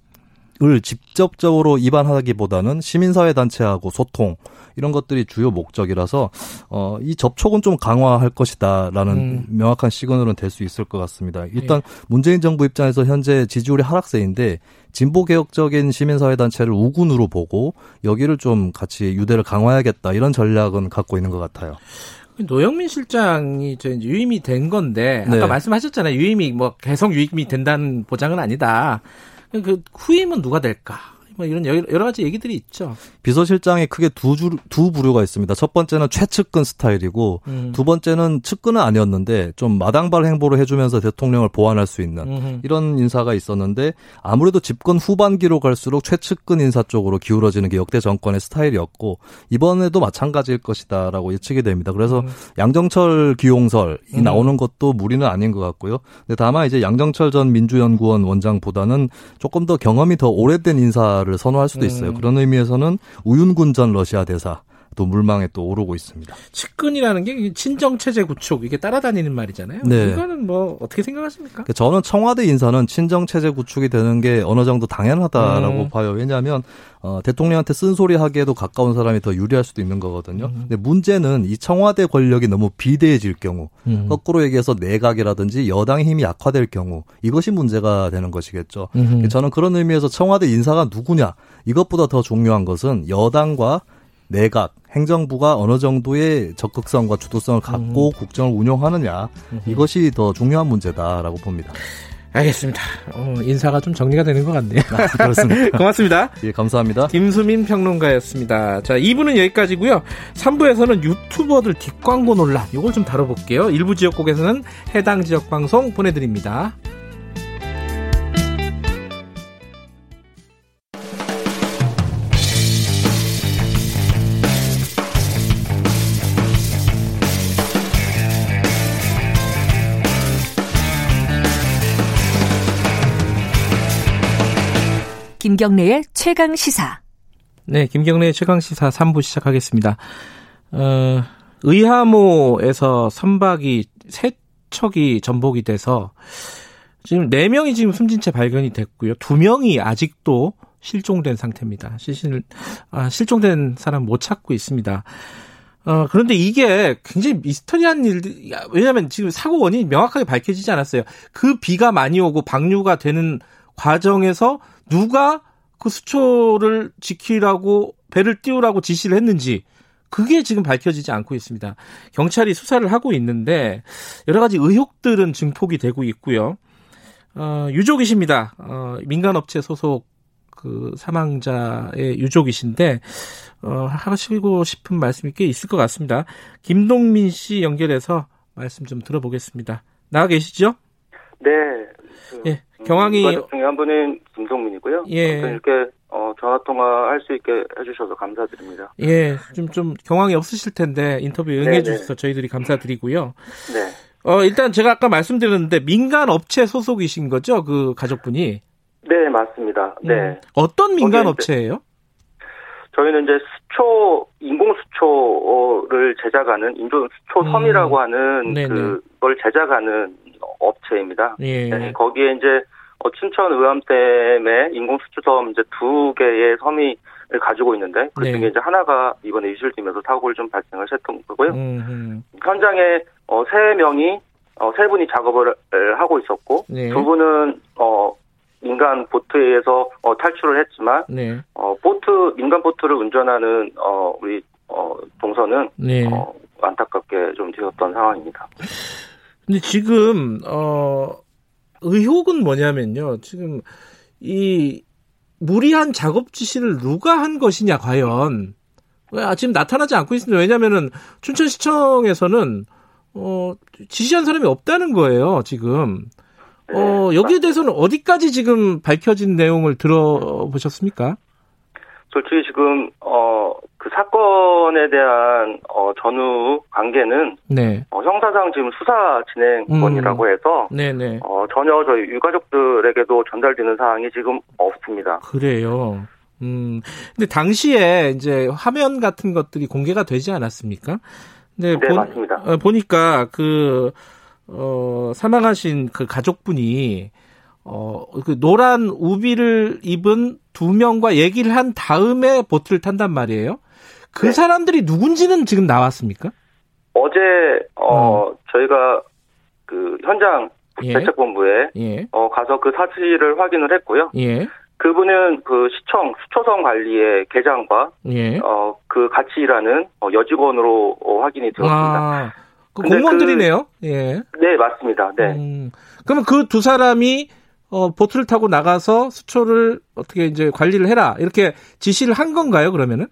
을 직접적으로 입안하기보다는 시민사회 단체하고 소통 이런 것들이 주요 목적이라서 어, 이 접촉은 좀 강화할 것이다라는 음. 명확한 시그널은 될 수 있을 것 같습니다. 일단 예. 문재인 정부 입장에서 현재 지지율이 하락세인데 진보 개혁적인 시민사회 단체를 우군으로 보고 여기를 좀 같이 유대를 강화해야겠다 이런 전략은 갖고 있는 것 같아요. 노영민 실장이 저 이제 유임이 된 건데 아까 네. 말씀하셨잖아요. 유임이 뭐 계속 유임이 된다는 보장은 아니다. 그 후임은 누가 될까? 뭐 이런 여러 가지 얘기들이 있죠. 비서실장에 크게 두, 주, 두 부류가 있습니다. 첫 번째는 최측근 스타일이고 음. 두 번째는 측근은 아니었는데 좀 마당발 행보를 해주면서 대통령을 보완할 수 있는 음흠. 이런 인사가 있었는데 아무래도 집권 후반기로 갈수록 최측근 인사 쪽으로 기울어지는 게 역대 정권의 스타일이었고 이번에도 마찬가지일 것이다라고 예측이 됩니다. 그래서 음. 양정철 기용설이 음. 나오는 것도 무리는 아닌 것 같고요. 근데 다만 이제 양정철 전 민주연구원 원장보다는 조금 더 경험이 더 오래된 인사를 선호할 수도 있어요. 음. 그런 의미에서는 우윤군 전 러시아 대사 또 물망에 또 오르고 있습니다. 측근이라는 게 친정 체제 구축 이게 따라다니는 말이잖아요. 네. 이거는 뭐 어떻게 생각하십니까? 그러니까 저는 청와대 인사는 친정 체제 구축이 되는 게 어느 정도 당연하다라고 음. 봐요. 왜냐하면 어, 대통령한테 쓴소리 하기에도 가까운 사람이 더 유리할 수도 있는 거거든요. 음. 근데 문제는 이 청와대 권력이 너무 비대해질 경우, 음. 거꾸로 얘기해서 내각이라든지 여당의 힘이 약화될 경우 이것이 문제가 되는 것이겠죠. 음. 저는 그런 의미에서 청와대 인사가 누구냐 이것보다 더 중요한 것은 여당과 내각, 행정부가 어느 정도의 적극성과 주도성을 갖고 음. 국정을 운영하느냐 음. 이것이 더 중요한 문제다라고 봅니다. 알겠습니다. 어, 인사가 좀 정리가 되는 것 같네요. 아, 그렇습니다. [laughs] 고맙습니다. 예, 감사합니다. 김수민 평론가였습니다. 자, 2부는 여기까지고요. 3부에서는 유튜버들 뒷광고 논란 이걸 좀 다뤄볼게요. 일부 지역국에서는 해당 지역 방송 보내드립니다. 김경래의 최강 시사. 네, 김경래의 최강 시사 3부 시작하겠습니다. 어, 의하모에서 선박이 세 척이 전복이 돼서 지금 4명이 지금 숨진 채 발견이 됐고요. 2명이 아직도 실종된 상태입니다. 실신, 아, 실종된 사람 못 찾고 있습니다. 어, 그런데 이게 굉장히 미스터리한 일, 왜냐하면 지금 사고 원인이 명확하게 밝혀지지 않았어요. 그 비가 많이 오고 방류가 되는 과정에서 누가 그 수초를 지키라고 배를 띄우라고 지시를 했는지 그게 지금 밝혀지지 않고 있습니다. 경찰이 수사를 하고 있는데 여러 가지 의혹들은 증폭이 되고 있고요. 어, 유족이십니다. 어, 민간업체 소속 그 사망자의 유족이신데 어, 하시고 싶은 말씀이 꽤 있을 것 같습니다. 김동민 씨 연결해서 말씀 좀 들어보겠습니다. 나와 계시죠? 네. 그, 예. 경황이 중에 한 분은 김동민이고요. 예. 이렇게 어, 전화 통화 할 수 있게 해주셔서 감사드립니다. 예, 좀 좀 경황이 없으실 텐데 인터뷰 응해주셔서 저희들이 감사드리고요. 네. 어 일단 제가 아까 말씀드렸는데 민간 업체 소속이신 거죠, 그 가족분이? 네, 맞습니다. 네. 음, 어떤 민간 업체예요? 저희는 이제 수초 인공 수초를 제작하는 인조 수초 섬이라고 음. 하는 네네. 그걸 제작하는 업체입니다. 예. 네, 거기에 이제 어, 춘천 의암댐에 인공수초섬 이제 두 개의 섬이 가지고 있는데 그 중에 네. 이제 하나가 이번에 이술되면서 사고를 좀 발생을 했던 거고요. 음흠. 현장에 어, 세 명이 어, 세 분이 작업을 하고 있었고 네. 두 분은 어, 민간 보트에 의해서 어, 탈출을 했지만 네. 어, 보트 민간 보트를 운전하는 어, 우리 어, 동서는 네. 어, 안타깝게 좀 되었던 상황입니다. 근데 지금 어 의혹은 뭐냐면요. 지금 이 무리한 작업 지시를 누가 한 것이냐 과연 아, 지금 나타나지 않고 있습니다. 왜냐하면은 춘천시청에서는 어 지시한 사람이 없다는 거예요. 지금 어 여기에 대해서는 어디까지 지금 밝혀진 내용을 들어보셨습니까? 솔직히 지금 어 그 사건에 대한 어 전후 관계는 네. 어, 형사상 지금 수사 진행권이라고 음. 해서 네네. 어 전혀 저희 유가족들에게도 전달되는 사항이 지금 없습니다. 그래요. 음. 근데 당시에 이제 화면 같은 것들이 공개가 되지 않았습니까? 네, 네 보, 맞습니다. 어, 보니까 그 어, 사망하신 그 가족분이 어, 그 노란 우비를 입은 두 명과 얘기를 한 다음에 보트를 탄단 말이에요. 그 네. 사람들이 누군지는 지금 나왔습니까? 어제 어, 음. 저희가 그 현장 예. 대책본부에 예. 어, 가서 그 사실을 확인을 했고요. 예. 그분은 그 시청 수초성 관리의 계장과 예. 어그 같이 일하는 어, 여직원으로 어, 확인이 되었습니다. 아, 그 공무원들이네요. 그, 예. 네 맞습니다. 네. 음, 그러면 그 두 사람이 어, 보트를 타고 나가서 수초를 어떻게 이제 관리를 해라 이렇게 지시를 한 건가요? 그러면은?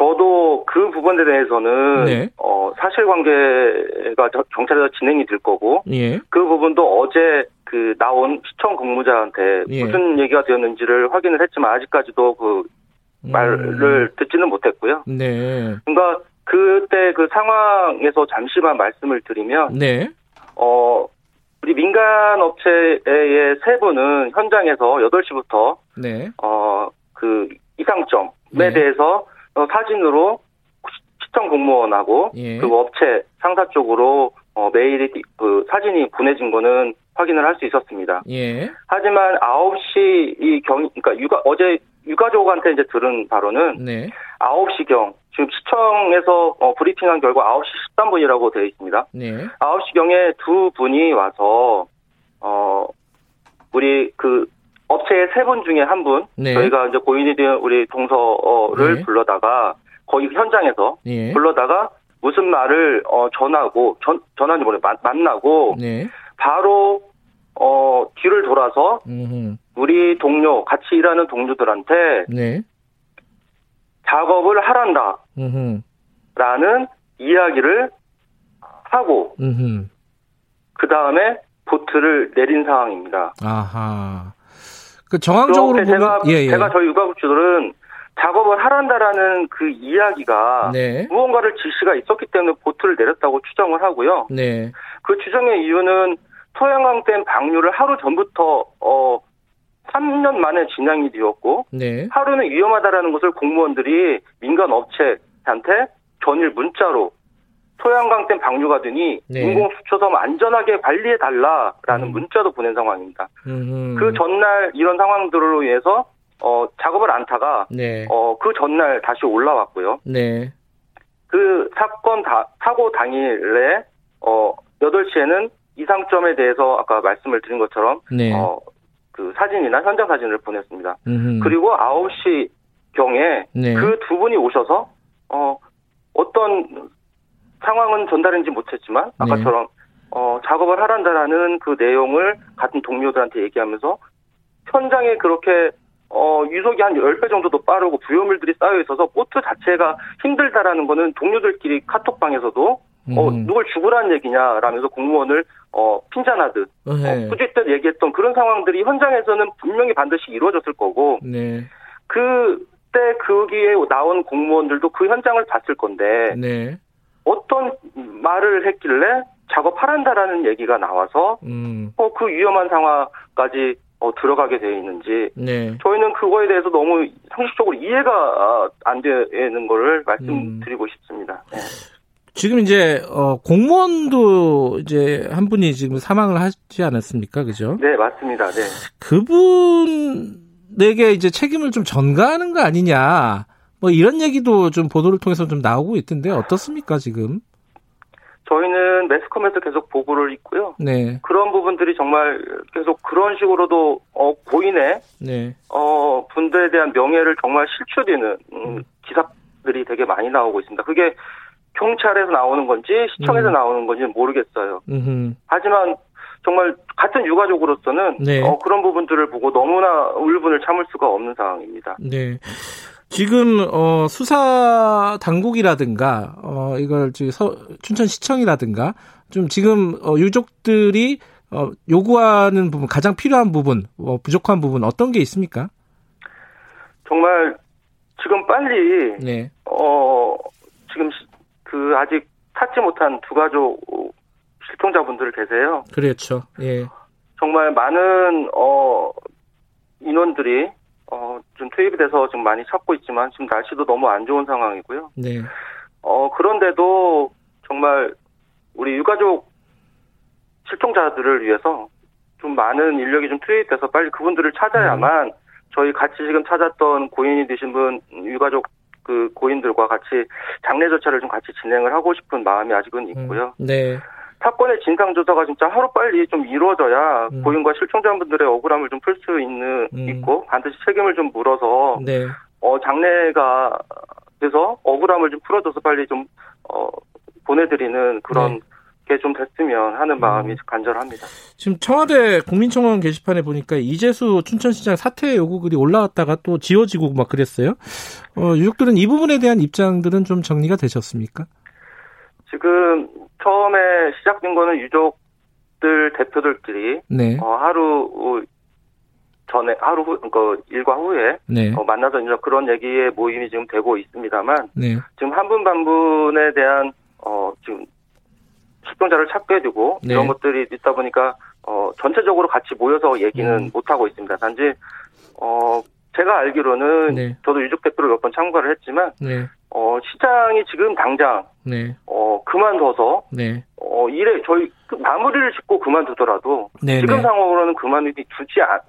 저도 그 부분에 대해서는 네. 어, 사실관계가 경찰에서 진행이 될 거고 예. 그 부분도 어제 그 나온 시청 공무자한테 예. 무슨 얘기가 되었는지를 확인을 했지만 아직까지도 그 음. 말을 듣지는 못했고요. 네. 그러니까 그때 그 상황에서 잠시만 말씀을 드리면 네. 어 우리 민간 업체의 세 분은 현장에서 8시부터 네. 어그 이상점에 네. 대해서 어, 사진으로 시청 공무원하고 예. 그 업체 상사 쪽으로 어, 메일이 그 사진이 보내진 거는 확인을 할 수 있었습니다. 예. 하지만 9시 이 경, 그러니까 육아, 어제 유가족한테 이제 들은 바로는 네. 9시 경 지금 시청에서 어, 브리핑한 결과 9시 13분이라고 되어 있습니다. 네. 9시 경에 두 분이 와서 어 우리 그 업체의 세 분 중에 한 분, 네. 저희가 이제 고인이 된 우리 동서를 네. 불러다가 거기 현장에서 네. 불러다가 무슨 말을 어 전하고 전 전하지 모르 만나고 네. 바로 어 뒤를 돌아서 음흠. 우리 동료 같이 일하는 동료들한테 네. 작업을 하란다. 라는 이야기를 하고 그 다음에 보트를 내린 상황입니다. 아하. 그 정황적으로 보면 제가 예, 예. 제가 저희 육아국주들은 작업을 하란다라는 그 이야기가 네. 무언가를 지시가 있었기 때문에 보트를 내렸다고 추정을 하고요. 네. 그 추정의 이유는 토양강댐 방류를 하루 전부터 어 3년 만에 진행이 되었고 네. 하루는 위험하다라는 것을 공무원들이 민간 업체한테 전일 문자로 소양강댐 방류가 되니 네. 인공수초섬 안전하게 관리해 달라라는 음. 문자도 보낸 상황입니다. 음흠. 그 전날 이런 상황들로 인해서 어, 작업을 안 타가 네. 어, 그 전날 다시 올라왔고요. 네. 그 사건 다, 사고 당일에 어, 8시에는 이상점에 대해서 아까 말씀을 드린 것처럼 네. 어, 그 사진이나 현장 사진을 보냈습니다. 음흠. 그리고 9시 경에 네. 그두 분이 오셔서 어 어떤 상황은 전달인지 못했지만 아까처럼 네. 어 작업을 하란다라는 그 내용을 같은 동료들한테 얘기하면서 현장에 그렇게 어, 유속이 한 10배 정도도 빠르고 부여물들이 쌓여 있어서 보트 자체가 힘들다라는 거는 동료들끼리 카톡방에서도 어, 음. 누굴 죽으라는 얘기냐라면서 공무원을 어, 핀잔하듯 네. 어, 꾸짖듯 얘기했던 그런 상황들이 현장에서는 분명히 반드시 이루어졌을 거고 네. 그때 거기에 나온 공무원들도 그 현장을 봤을 건데 네. 어떤 말을 했길래 작업하란다라는 얘기가 나와서 음. 어, 그 위험한 상황까지 어, 들어가게 되어 있는지 네. 저희는 그거에 대해서 너무 상식적으로 이해가 안 되는 거를 말씀드리고 음. 싶습니다. 네. 지금 이제 어 공무원도 이제 한 분이 지금 사망을 하지 않았습니까? 그죠? 네, 맞습니다. 네. 그분에게 이제 책임을 좀 전가하는 거 아니냐. 뭐 이런 얘기도 좀 보도를 통해서 좀 나오고 있던데 어떻습니까, 지금? 저희는 매스컴에서 계속 보고를 있고요. 네. 그런 부분들이 정말 계속 그런 식으로도 어 고인의 네. 어 분들에 대한 명예를 정말 실추되는 음, 기사들이 되게 많이 나오고 있습니다. 그게 경찰에서 나오는 건지 시청에서 음. 나오는 건지 모르겠어요. 음흠. 하지만 정말 같은 유가족으로서는 네. 어, 그런 부분들을 보고 너무나 울분을 참을 수가 없는 상황입니다. 네. 지금 어, 수사 당국이라든가 어, 이걸 지금 서, 춘천시청이라든가 좀 지금 어, 유족들이 어, 요구하는 부분 가장 필요한 부분 어, 부족한 부분 어떤 게 있습니까? 정말 지금 빨리 네. 어 지금 그 아직 찾지 못한 두 가족 실종자분들 계세요. 그렇죠. 예. 정말 많은 어 인원들이 어 좀 투입이 돼서 지금 많이 찾고 있지만 지금 날씨도 너무 안 좋은 상황이고요. 네. 어 그런데도 정말 우리 유가족 실종자들을 위해서 좀 많은 인력이 좀 투입돼서 빨리 그분들을 찾아야만 음. 저희 같이 지금 찾았던 고인이 되신 분 유가족 그 고인들과 같이 장례 절차를 좀 같이 진행을 하고 싶은 마음이 아직은 음, 있고요. 음, 네. 사건의 진상 조사가 진짜 하루 빨리 좀 이루어져야 음. 고인과 실종자분들의 억울함을 좀 풀 수 있는 음. 있고 반드시 책임을 좀 물어서 네. 어 장례가 돼서 억울함을 좀 풀어줘서 빨리 좀 어 보내드리는 그런 네. 있게 좀 됐으면 하는 음. 마음이 음. 간절합니다. 지금 청와대 국민청원 게시판에 보니까 이재수 춘천시장 사퇴 요구글이 올라왔다가 또 지워지고 막 그랬어요. 어, 유족들은 이 부분에 대한 입장들은 좀 정리가 되셨습니까? 지금 처음에 시작된 거는 유족들 대표들끼리 네. 어, 하루 전에 하루 후, 그 일과 후에 네. 어, 만나서 이제 그런 얘기의 모임이 지금 되고 있습니다만 네. 지금 한 분 반 분에 대한 어 지금 실종자를 찾게 되고 네. 이런 것들이 있다 보니까 어 전체적으로 같이 모여서 얘기는 음. 못 하고 있습니다. 단지 어 제가 알기로는 네. 저도 유족 대표를 몇 번 참가를 했지만 네. 어 시장이 지금 당장 네. 어 그만둬서 네. 어 일에 저희 그 마무리를 짓고 그만두더라도 네, 지금 네. 상황으로는 그만두지 두지 않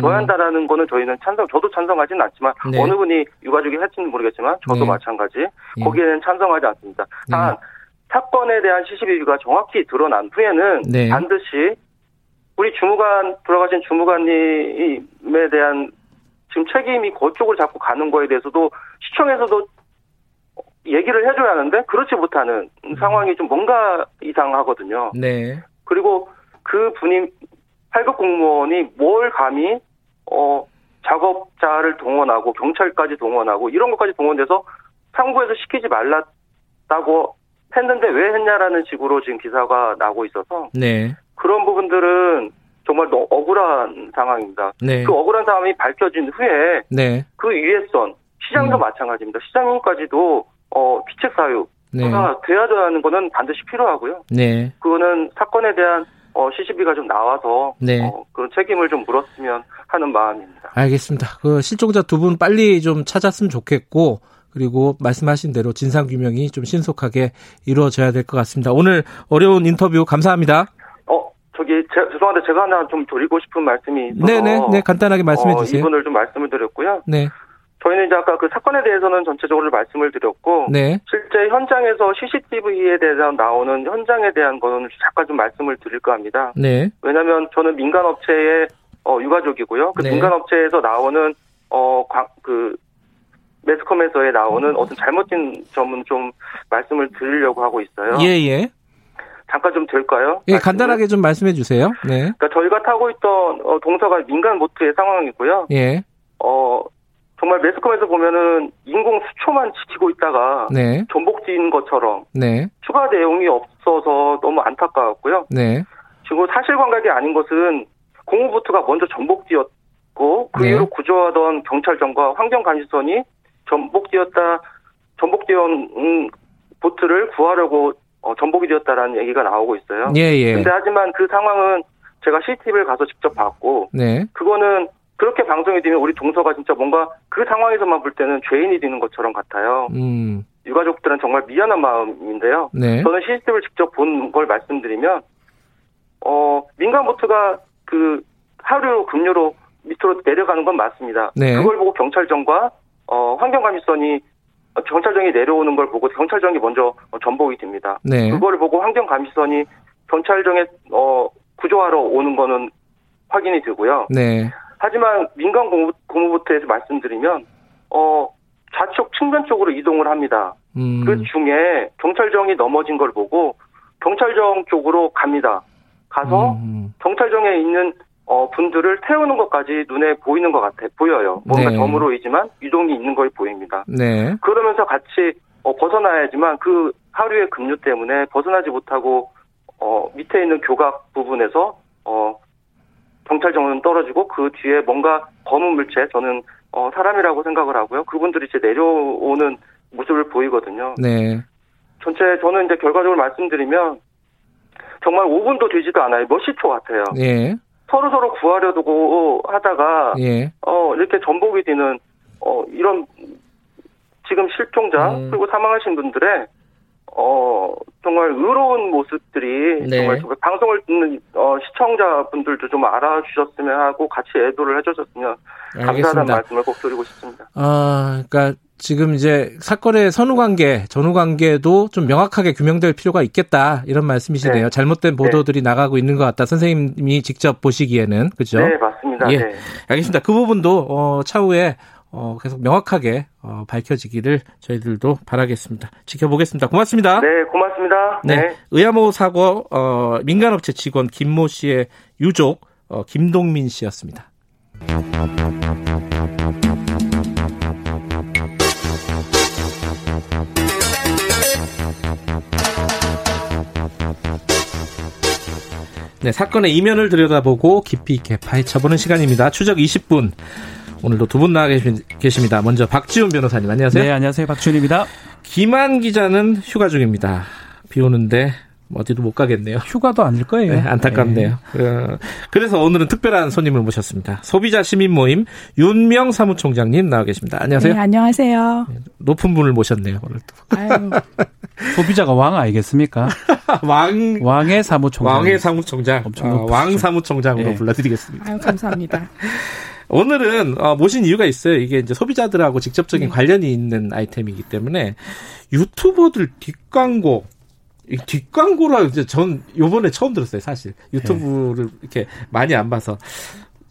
둬야 음. 한다라는 거는 저희는 찬성 저도 찬성하지는 않지만 네. 어느 분이 유가족이 할지는 모르겠지만 저도 네. 마찬가지 예. 거기에는 찬성하지 않습니다. 단 사건에 대한 시시비비가 정확히 드러난 후에는 반드시 우리 주무관 돌아가신 주무관님에 대한 지금 책임이 그쪽을 자꾸 가는 거에 대해서도 시청에서도 얘기를 해줘야 하는데 그렇지 못하는 음. 상황이 좀 뭔가 이상하거든요. 네. 그리고 그 분이 8급 공무원이 뭘 감히 어 작업자를 동원하고 경찰까지 동원하고 이런 것까지 동원돼서 상부에서 시키지 말랐다고 했는데 왜 했냐라는 식으로 지금 기사가 나고 있어서 네. 그런 부분들은 정말 너무 억울한 상황입니다. 네. 그 억울한 상황이 밝혀진 후에 네. 그 위에선 시장도 음. 마찬가지입니다. 시장님까지도 어, 피책 사유가 네. 돼야 되는 거는 반드시 필요하고요. 네. 그거는 사건에 대한 어, 시시비가 좀 나와서 네. 어, 그런 책임을 좀 물었으면 하는 마음입니다. 알겠습니다. 그 실종자 두 분 빨리 좀 찾았으면 좋겠고 그리고 말씀하신 대로 진상 규명이 좀 신속하게 이루어져야 될 것 같습니다. 오늘 어려운 인터뷰 감사합니다. 어, 저기 제, 죄송한데 제가 하나 좀 드리고 싶은 말씀이 있어서 네네, 네, 간단하게 말씀해 어, 주세요. 이분을 좀 말씀을 드렸고요. 네. 저희는 이제 아까 그 사건에 대해서는 전체적으로 말씀을 드렸고 네. 실제 현장에서 CCTV에 대해서 나오는 현장에 대한 거는 잠깐 좀 말씀을 드릴까 합니다. 네. 왜냐하면 저는 민간 업체의 어, 유가족이고요. 그 네. 민간 업체에서 나오는 어그 매스컴에서에 나오는 어떤 잘못된 점은 좀 말씀을 드리려고 하고 있어요. 예 예. 잠깐 좀 될까요? 예, 말씀을? 간단하게 좀 말씀해 주세요. 네. 그러니까 저희가 타고 있던 어, 동서가 민간 보트의 상황이고요. 예. 어, 정말 매스컴에서 보면은 인공 수초만 지키고 있다가 네. 전복지인 것처럼 네. 추가 내용이 없어서 너무 안타까웠고요. 네. 지금 사실관계가 아닌 것은 공무부트가 먼저 전복지었고 그 네. 이후로 구조하던 경찰정과 환경감시선이 전복지었다 전복되온 보트를 구하려고 어, 전복이 되었다라는 얘기가 나오고 있어요. 예, 예. 근데 하지만 그 상황은 제가 CCTV를 가서 직접 봤고 네. 그거는 그렇게 방송이 되면 우리 동서가 진짜 뭔가 그 상황에서만 볼 때는 죄인이 되는 것처럼 같아요. 음. 유가족들은 정말 미안한 마음인데요. 네. 저는 CCTV를 직접 본 걸 말씀드리면 어 민간 보트가 그 하루 급료로 밑으로 내려가는 건 맞습니다. 네. 그걸 보고 경찰정과 어 환경감시선이 경찰정이 내려오는 걸 보고 경찰정이 먼저 전복이 됩니다. 네. 그걸 보고 환경감시선이 경찰정에 어 구조하러 오는 거는 확인이 되고요. 네. 하지만 민간 공무, 공무부터에서 말씀드리면 어 좌측 측면 쪽으로 이동을 합니다. 음. 그 중에 경찰정이 넘어진 걸 보고 경찰정 쪽으로 갑니다. 가서 음. 경찰정에 있는 어, 분들을 태우는 것까지 눈에 보이는 것 같아 보여요. 뭔가 네. 점으로이지만 이동이 있는 거에 보입니다. 네. 그러면서 같이 어, 벗어나야지만 그 하루의 급류 때문에 벗어나지 못하고 어, 밑에 있는 교각 부분에서 어, 경찰 정은 떨어지고 그 뒤에 뭔가 검은 물체 저는 어, 사람이라고 생각을 하고요. 그분들이 이제 내려오는 모습을 보이거든요. 네. 전체 저는 이제 결과적으로 말씀드리면 정말 5분도 되지도 않아요. 몇십 초 같아요. 예. 서로 서로 구하려고 하다가 예. 어 이렇게 전복이 되는 어 이런 지금 실종자 음. 그리고 사망하신 분들의 어, 정말 의로운 모습들이 네. 정말 방송을 듣는 어, 시청자분들도 좀 알아주셨으면 하고 같이 애도를 해주셨으면 감사하다는 말씀을 꼭 드리고 싶습니다. 아, 그러니까 지금 이제 사건의 선후 관계, 전후 관계도 좀 명확하게 규명될 필요가 있겠다 이런 말씀이시네요. 네. 잘못된 보도들이 네. 나가고 있는 것 같다. 선생님이 직접 보시기에는 그죠? 네, 맞습니다. 예, 네. 알겠습니다. 그 부분도 어, 차후에 어, 계속 명확하게 어, 밝혀지기를 저희들도 바라겠습니다. 지켜보겠습니다. 고맙습니다. 네, 고맙습니다. 네, 네. 의아모 사고 어, 민간업체 직원 김모 씨의 유족 어, 김동민 씨였습니다. 네, 사건의 이면을 들여다보고 깊이 있게 파헤쳐보는 시간입니다. 추적 20분. 오늘도 두 분 나와 계십니다. 먼저 박지훈 변호사님 안녕하세요. 네, 안녕하세요. 박지훈입니다. 김한 기자는 휴가 중입니다. 비 오는데 어디도 못 가겠네요. 휴가도 아닐 거예요. 네, 안타깝네요. 네. 그래서 오늘은 특별한 손님을 모셨습니다. 소비자 시민 모임 윤명 사무총장님 나와 계십니다. 안녕하세요. 네, 안녕하세요. 네, 높은 분을 모셨네요. 오늘 또. [laughs] 소비자가 왕 아니겠습니까? [laughs] 왕 왕의 사무총장. 왕의 사무총장. 엄청 어, 왕 사무총장으로 네. 불러드리겠습니다. 아유, 감사합니다. [laughs] 오늘은 어, 모신 이유가 있어요. 이게 이제 소비자들하고 직접적인 네. 관련이 있는 아이템이기 때문에 유튜버들 뒷광고 뒷광고라 이제 전 요번에 처음 들었어요, 사실. 유튜브를 네. 이렇게 많이 안 봐서.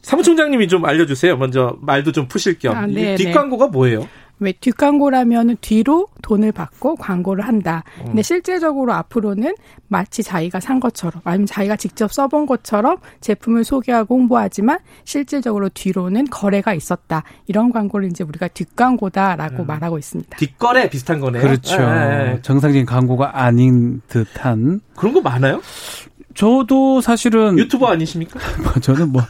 사무총장님이 좀 알려주세요. 먼저 말도 좀 푸실 겸. 아, 네, 뒷광고가 뭐예요? 왜 뒷광고라면 뒤로 돈을 받고 광고를 한다. 근데 음. 실제적으로 앞으로는 마치 자기가 산 것처럼 아니면 자기가 직접 써본 것처럼 제품을 소개하고 홍보하지만 실질적으로 뒤로는 거래가 있었다. 이런 광고를 이제 우리가 뒷광고다라고 음. 말하고 있습니다. 뒷거래 비슷한 거네요. 그렇죠. 네. 정상적인 광고가 아닌 듯한 그런 거 많아요? 저도 사실은 유튜버 아니십니까? 뭐 [laughs] 저는 뭐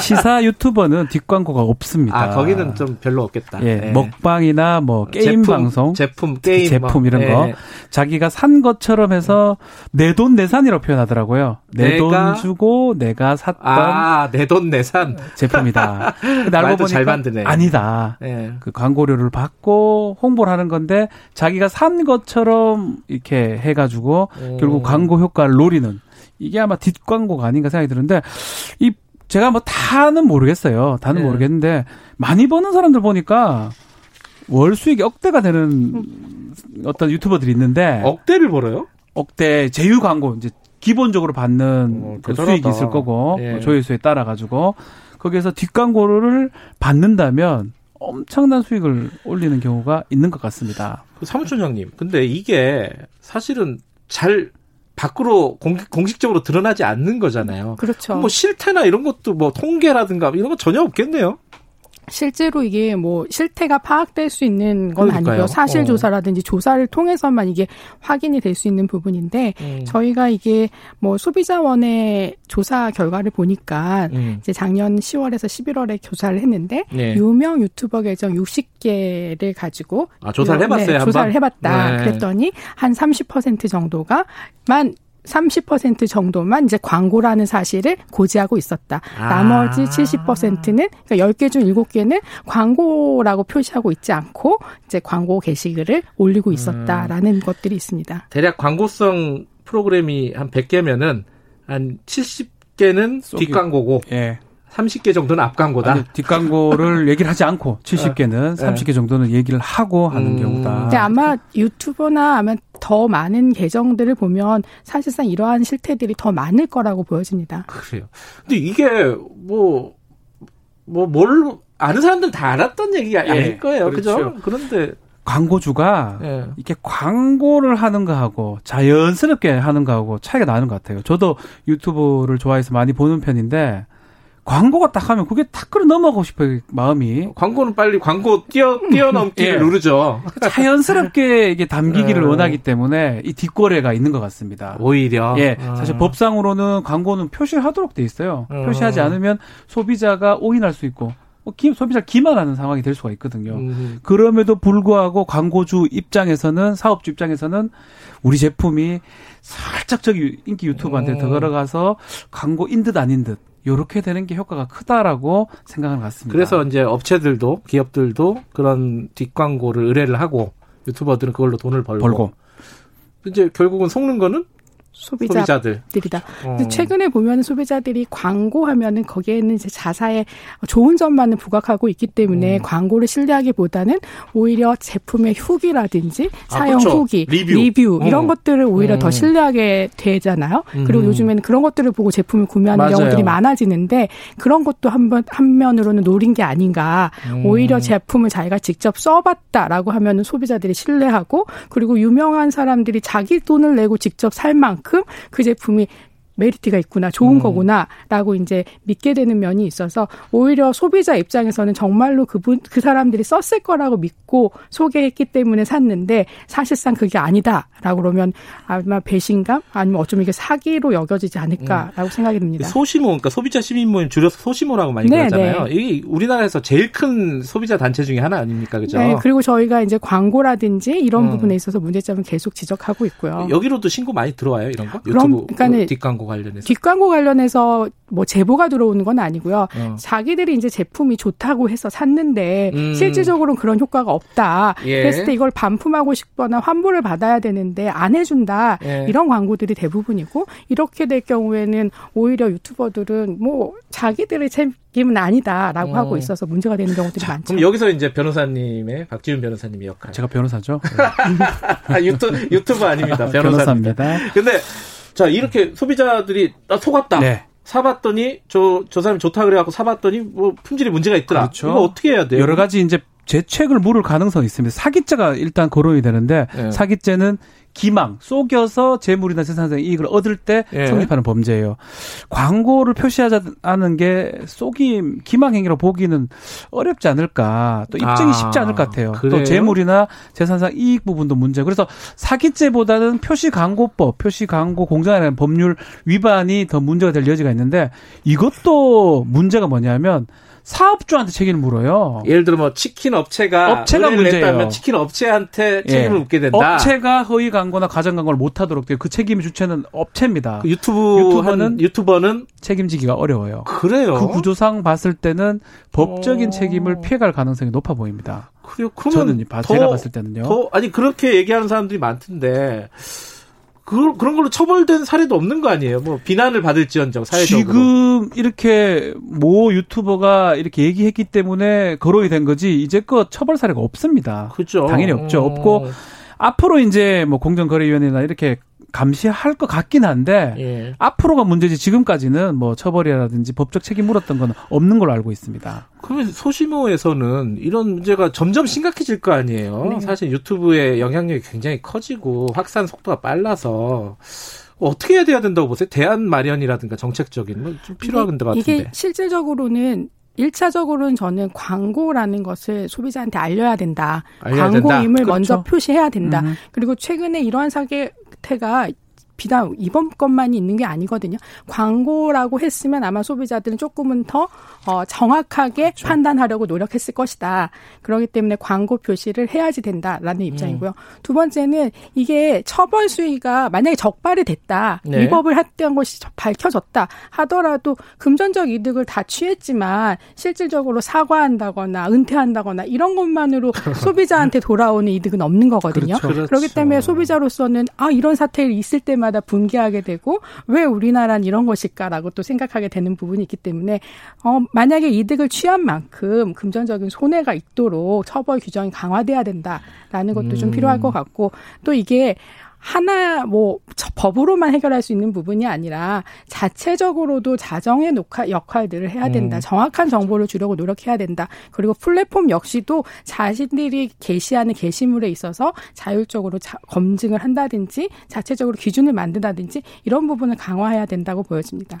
시사 유튜버는 뒷광고가 없습니다. 아 거기는 좀 별로 없겠다. 예, 네. 먹방이나 뭐 게임 제품, 방송, 제품 게임, 제품 뭐. 이런 네. 거 자기가 산 것처럼 해서 내 돈 내산이라고 표현하더라고요. 내 돈 주고 내가 샀던 아 내 돈 내산 제품이다. [laughs] 알고 보니까 잘 만드네. 아니다. 네. 그 광고료를 받고 홍보를 하는 건데 자기가 산 것처럼 이렇게 해가지고 오. 결국 광고 효과를 노리는. 이게 아마 뒷광고가 아닌가 생각이 드는데 이 제가 뭐 다는 모르겠어요. 다는 네. 모르겠는데 많이 버는 사람들 보니까 월 수익이 억대가 되는 어떤 유튜버들이 있는데 억대를 벌어요? 억대 제휴 광고 이제 기본적으로 받는 어, 그 수익이 있을 거고 예. 조회수에 따라 가지고 거기에서 뒷광고를 받는다면 엄청난 수익을 올리는 경우가 있는 것 같습니다. 그 사무총장님, 근데 이게 사실은 잘 밖으로 공, 식 적으로 드러나지 않는 거잖아요. 그렇죠. 뭐 실태나 이런 것도 뭐 통계라든가 이런 거 전혀 없겠네요. 실제로 이게 뭐 실태가 파악될 수 있는 건 그러니까요. 아니고요. 사실 어. 조사라든지 어. 조사를 통해서만 이게 확인이 될 수 있는 부분인데 음. 저희가 이게 뭐 소비자원의 조사 결과를 보니까 음. 이제 작년 10월에서 11월에 조사를 했는데 네. 유명 유튜버 계정 60개를 가지고 아, 조사를 해봤어요. 네, 조사를 해봤다. 네. 그랬더니 한 30% 정도가 만 30% 정도만 이제 광고라는 사실을 고지하고 있었다. 아. 나머지 70%는 그러니까 10개 중 7개는 광고라고 표시하고 있지 않고 이제 광고 게시글을 올리고 있었다라는 음. 것들이 있습니다. 대략 광고성 프로그램이 한 100개면은 한 70개는 뒷광고고 예. 30개 정도는 앞광고다. 아니, 뒷광고를 [laughs] 얘기를 하지 않고 70개는 30개 정도는 얘기를 하고 하는 음. 경우다. 근데 아마 유튜버나 아마 더 많은 계정들을 보면 사실상 이러한 실태들이 더 많을 거라고 보여집니다. 그래요. 근데 이게 뭐, 뭐, 뭘, 아는 사람들 다 알았던 얘기가 예, 아닐 거예요. 그렇죠. 그죠? 그런데. 광고주가 예. 이렇게 광고를 하는 거하고 자연스럽게 하는 거하고 차이가 나는 것 같아요. 저도 유튜브를 좋아해서 많이 보는 편인데 광고가 딱 하면 그게 탁 끌어 넘어가고 싶어요 마음이. 광고는 빨리 광고 뛰어 뛰어넘기를 [laughs] 예. 누르죠. 자연스럽게 이게 담기기를 네. 원하기 때문에 이 뒷거래가 있는 것 같습니다. 오히려. 예, 사실 음. 법상으로는 광고는 표시하도록 돼 있어요. 음. 표시하지 않으면 소비자가 오인할 수 있고. 뭐 소비자 기만하는 상황이 될 수가 있거든요. 음. 그럼에도 불구하고 광고주 입장에서는 사업주 입장에서는 우리 제품이 살짝 저기 인기 유튜버한테 음. 더 걸어가서 광고인 듯 아닌 듯 요렇게 되는 게 효과가 크다라고 생각을 갖습니다. 그래서 이제 업체들도 기업들도 그런 뒷광고를 의뢰를 하고 유튜버들은 그걸로 돈을 벌고, 벌고. 이제 결국은 속는 거는 소비자들이다. 어. 최근에 보면 소비자들이 광고하면은 거기에는 이제 자사의 좋은 점만을 부각하고 있기 때문에 음. 광고를 신뢰하기보다는 오히려 제품의 후기라든지 아, 사용 그렇죠. 후기, 리뷰, 리뷰 어. 이런 것들을 오히려 음. 더 신뢰하게 되잖아요. 음. 그리고 요즘에는 그런 것들을 보고 제품을 구매하는 맞아요. 경우들이 많아지는데 그런 것도 한번 한면으로는 노린 게 아닌가. 음. 오히려 제품을 자기가 직접 써봤다라고 하면은 소비자들이 신뢰하고 그리고 유명한 사람들이 자기 돈을 내고 직접 살 만큼 만큼 그 제품이 메리트가 있구나, 좋은 음. 거구나라고 이제 믿게 되는 면이 있어서 오히려 소비자 입장에서는 정말로 그분 그 사람들이 썼을 거라고 믿고 소개했기 때문에 샀는데 사실상 그게 아니다라고 그러면 아마 배신감 아니면 어쩌면 이게 사기로 여겨지지 않을까라고 음. 생각이 듭니다. 소시모 그러니까 소비자 시민 모임 줄여서 소시모라고 많이 네, 그러잖아요. 네. 이게 우리나라에서 제일 큰 소비자 단체 중에 하나 아닙니까, 그죠? 네, 그리고 저희가 이제 광고라든지 이런 음. 부분에 있어서 문제점을 계속 지적하고 있고요. 여기로도 신고 많이 들어와요, 이런 거? 유튜브 그러니까 뒷광고 뒷광고 관련해서? 뒷광고 관련해서 뭐 제보가 들어오는 건 아니고요. 어. 자기들이 이제 제품이 좋다고 해서 샀는데 음. 실질적으로는 그런 효과가 없다. 예. 그랬을 때 이걸 반품하고 싶거나 환불을 받아야 되는데 안 해준다. 예. 이런 광고들이 대부분이고 이렇게 될 경우에는 오히려 유튜버들은 뭐 자기들의 책임은 아니다라고 어. 하고 있어서 문제가 되는 경우들이 자, 많죠. 그럼 여기서 이제 변호사님의 박지훈 변호사님의 역할. 제가 변호사죠. [laughs] 아, 유튜, 유튜브 아닙니다. [laughs] 변호사입니다. 변호사입니다. 근데 자, 이렇게 소비자들이 나 속았다. 네. 사봤더니 저, 저 사람이 좋다 그래갖고 사봤더니 뭐 품질이 문제가 있더라. 그렇죠. 이거 어떻게 해야 돼요? 여러 가지 이제 재책을 물을 가능성이 있습니다. 사기죄가 일단 거론이 되는데 네. 사기죄는 기망, 속여서 재물이나 세상적 이익을 얻을 때 예. 성립하는 범죄예요. 광고를 표시하지 않은 게 속임, 기망 행위로 보기는 어렵지 않을까. 또 입증이 아, 쉽지 않을 것 같아요. 그래요? 또 재물이나 재산상 이익 부분도 문제. 그래서 사기죄보다는 표시 광고법, 표시 광고 공정이라는 법률 위반이 더 문제가 될 여지가 있는데 이것도 문제가 뭐냐면 사업주한테 책임을 물어요. 예를 들어 뭐 치킨 업체가 업체가 문제예요. 치킨 업체한테 예. 책임을 예. 묻게 된다. 업체가 허위 광고나 가정 광고를 못 하도록 돼요. 그 책임의 주체는 업체입니다. 그 유튜브 유튜버는 유튜버는 책임지기가 어려워요. 그래요. 그 구조상 봤을 때는 법적인 어... 책임을 피해갈 가능성이 높아 보입니다. 그래요. 저는 더, 제가 봤을 때는요. 더, 아니 그렇게 얘기하는 사람들이 많던데 그, 그런 걸로 처벌된 사례도 없는 거 아니에요? 뭐 비난을 받을지언정 사회적으로. 지금 이렇게 모 유튜버가 이렇게 얘기했기 때문에 거론이 된 거지 이제껏 처벌 사례가 없습니다. 그죠. 당연히 없죠. 어. 없고 앞으로 이제 뭐 공정거래위원회나 이렇게 감시할 것 같긴 한데 예. 앞으로가 문제지 지금까지는 뭐 처벌이라든지 법적 책임 물었던 건 없는 걸로 알고 있습니다. 그러면 소시모에서는 이런 문제가 점점 심각해질 거 아니에요. 네. 사실 유튜브의 영향력이 굉장히 커지고 확산 속도가 빨라서 어떻게 해야 된다고 보세요? 대안 마련이라든가 정책적인 뭐좀 필요한 것 같은데. 이게 실질적으로는 1차적으로는 저는 광고라는 것을 소비자한테 알려야 된다. 알려야 광고임을 된다. 먼저 그렇죠. 표시해야 된다. 음. 그리고 최근에 이러한 사 례가 비단 이번 것만이 있는 게 아니거든요. 광고라고 했으면 아마 소비자들은 조금은 더 어, 정확하게 그렇죠. 판단하려고 노력했을 것이다. 그렇기 때문에 광고 표시를 해야지 된다라는 입장이고요. 음. 두 번째는 이게 처벌 수위가 만약에 적발이 됐다. 네. 위법을 했던 것이 밝혀졌다 하더라도 금전적 이득을 다 취했지만 실질적으로 사과한다거나 은퇴한다거나 이런 것만으로 [laughs] 소비자한테 돌아오는 이득은 없는 거거든요. 그렇죠. 그렇기 때문에 그렇죠. 소비자로서는 아 이런 사태가 있을 때만 때마다 분개하게 되고 왜 우리나라는 이런 것일까라고 또 생각하게 되는 부분이 있기 때문에 어 만약에 이득을 취한 만큼 금전적인 손해가 있도록 처벌 규정이 강화돼야 된다라는 것도 음. 좀 필요할 것 같고 또 이게 하나 뭐 법으로만 해결할 수 있는 부분이 아니라 자체적으로도 자정의 녹화 역할들을 해야 된다. 음. 정확한 정보를 주려고 노력해야 된다. 그리고 플랫폼 역시도 자신들이 게시하는 게시물에 있어서 자율적으로 자, 검증을 한다든지 자체적으로 기준을 만든다든지 이런 부분을 강화해야 된다고 보여집니다.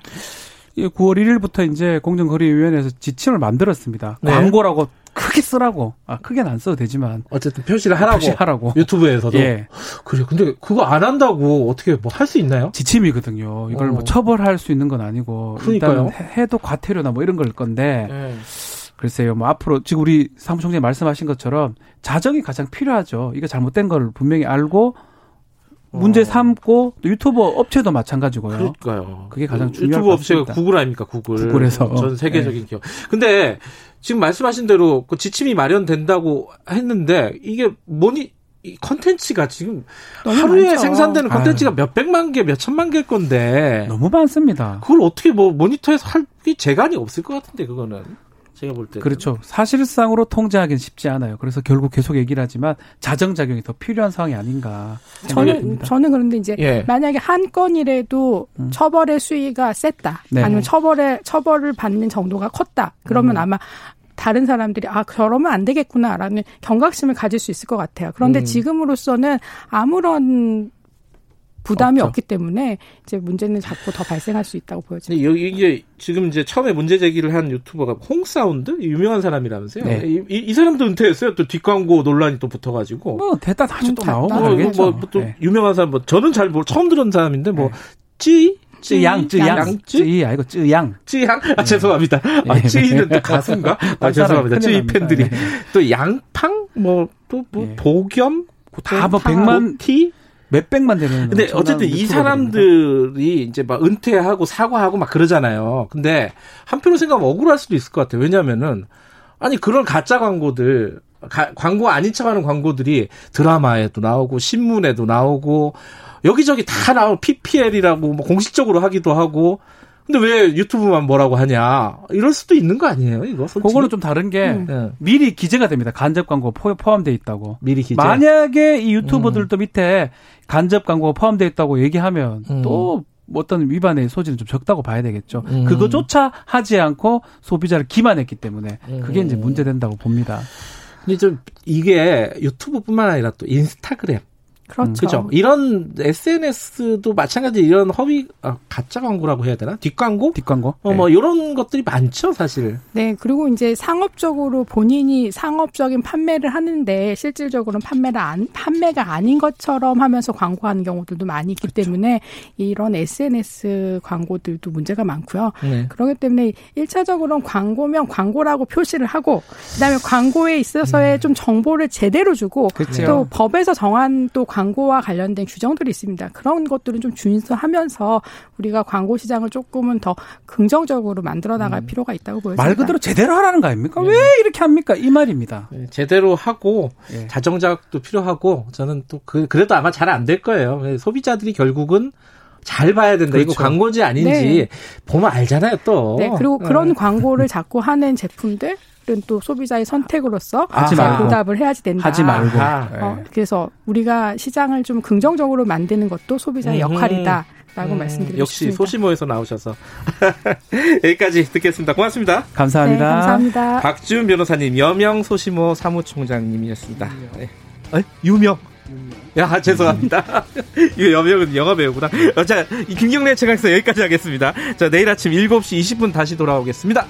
9월 1일부터 이제 공정거래위원회에서 지침을 만들었습니다. 네. 광고라고 크게 쓰라고. 아, 크게는 안 써도 되지만. 어쨌든 표시를 하라고. 표시하라고. 유튜브에서도. 예. 그래. 근데 그거 안 한다고 어떻게 뭐 할 수 있나요? 지침이거든요. 이걸 뭐 어. 뭐 처벌할 수 있는 건 아니고. 그러니까요. 일단 해도 과태료나 뭐 이런 걸 건데. 예. 글쎄요, 뭐 앞으로 지금 우리 사무총장님 말씀하신 것처럼 자정이 가장 필요하죠. 이거 잘못된 걸 분명히 알고 문제 어. 삼고 또 유튜브 업체도 마찬가지고요. 그러니까요. 그게 가장 중요한 유튜브 업체가 구글 아닙니까? 구글. 구글에서 전 세계적인 네. 기업. 근데 지금 말씀하신 대로 그 지침이 마련된다고 했는데 이게 뭐니 이 컨텐츠가 지금 하루에 많죠. 생산되는 컨텐츠가 몇 백만 개, 몇 천만 개일 건데 너무 많습니다. 그걸 어떻게 뭐 모니터해서 할 재간이 없을 것 같은데 그거는. 제가 볼 때. 그렇죠. 사실상으로 통제하기는 쉽지 않아요. 그래서 결국 계속 얘기를 하지만 자정작용이 더 필요한 상황이 아닌가. 저는, 듭니다. 저는 그런데 이제 예. 만약에 한 건이라도 음. 처벌의 수위가 셌다. 네. 아니면 처벌의, 처벌을 받는 정도가 컸다. 그러면 음. 아마 다른 사람들이 아 그러면 안 되겠구나라는 경각심을 가질 수 있을 것 같아요. 그런데 음. 지금으로서는 아무런 부담이 없죠. 없기 때문에 이제 문제는 자꾸 더 발생할 수 있다고 보여집니다. 여기 이게 지금 이제 처음에 문제 제기를 한 유튜버가 홍사운드 유명한 사람이라면서요. 네. 이, 이, 이, 사람도 은퇴했어요. 또 뒷광고 논란이 또 붙어가지고. 뭐 됐다 다시 음, 또 나오고. 뭐, 뭐, 뭐 또 네. 유명한 사람 뭐 저는 잘뭐 처음 들은 사람인데 뭐 네. 찌. 쯔양, 쯔양, 쯔이 아이고 쯔양, 쯔양. 아 네. 죄송합니다. 아 네. 쯔이는 또 가수인가? 아 죄송합니다. 쯔이 팬들이 네. 또 양팡, 뭐 또뭐 뭐, 네. 보겸, 다뭐 백만 티. 몇백만 되는. 근데 어쨌든 이 사람들이 이제 막 은퇴하고 사과하고 막 그러잖아요. 근데 한편으로 생각하면 억울할 수도 있을 것 같아요. 왜냐면은 아니 그런 가짜 광고들 가, 광고 아닌 척하는 광고들이 드라마에도 나오고 신문에도 나오고 여기저기 다 나오고 PPL이라고 뭐 공식적으로 하기도 하고 근데 왜 유튜브만 뭐라고 하냐 이럴 수도 있는 거 아니에요 이거 솔직히? 그거는 좀 다른 게 음. 미리 기재가 됩니다 간접 광고 포함돼 있다고 미리 기재 만약에 이 유튜버들도 음. 밑에 간접 광고가 포함되어 있다고 얘기하면 음. 또 어떤 위반의 소지는 좀 적다고 봐야 되겠죠. 음. 그거조차 하지 않고 소비자를 기만했기 때문에 그게 이제 음. 문제된다고 봅니다. 근데 좀 이게 유튜브뿐만 아니라 또 인스타그램 그렇죠. 그죠. 이런 SNS도 마찬가지 이런 허위 아, 가짜 광고라고 해야 되나? 뒷광고? 뒷광고. 어, 뭐 네. 이런 것들이 많죠, 사실. 네, 그리고 이제 상업적으로 본인이 상업적인 판매를 하는데 실질적으로는 판매가 안 판매가 아닌 것처럼 하면서 광고하는 경우들도 많이 있기 그렇죠. 때문에 이런 SNS 광고들도 문제가 많고요. 네. 그렇기 때문에 1차적으로는 광고면 광고라고 표시를 하고 그다음에 광고에 있어서의 음. 좀 정보를 제대로 주고 그렇죠. 또 법에서 정한 또 광고와 관련된 규정들이 있습니다. 그런 것들은 좀 준수하면서 우리가 광고 시장을 조금은 더 긍정적으로 만들어 나갈 음. 필요가 있다고 보여집니다. 말 그대로 제대로 하라는 거 아닙니까? 네. 왜 이렇게 합니까? 이 말입니다. 네, 제대로 하고 네. 자정작도 필요하고 저는 또 그, 그래도 아마 잘 안 될 거예요. 네, 소비자들이 결국은 잘 봐야 된다. 그렇죠. 이거 광고인지 아닌지 네. 보면 알잖아요, 또. 네, 그리고 그런 네. 광고를 자꾸 하는 제품들 또 소비자의 선택으로서 하지 말고. 보답을 해야지 된다. 하지 말고. 어, 그래서 우리가 시장을 좀 긍정적으로 만드는 것도 소비자의 음. 역할이다. 라고 음, 말씀드리고 역시 싶습니다. 소시모에서 나오셔서 [laughs] 여기까지 듣겠습니다. 고맙습니다. 감사합니다. 네, 감사합니다. 박준 변호사님, 여명 소시모 사무총장님이었습니다. 네. 에? 유명. 야, 죄송합니다. [laughs] 이거 여명은 영화 배우구나. 자, 김경래 최강에서 여기까지 하겠습니다. 자, 내일 아침 7시 20분 다시 돌아오겠습니다.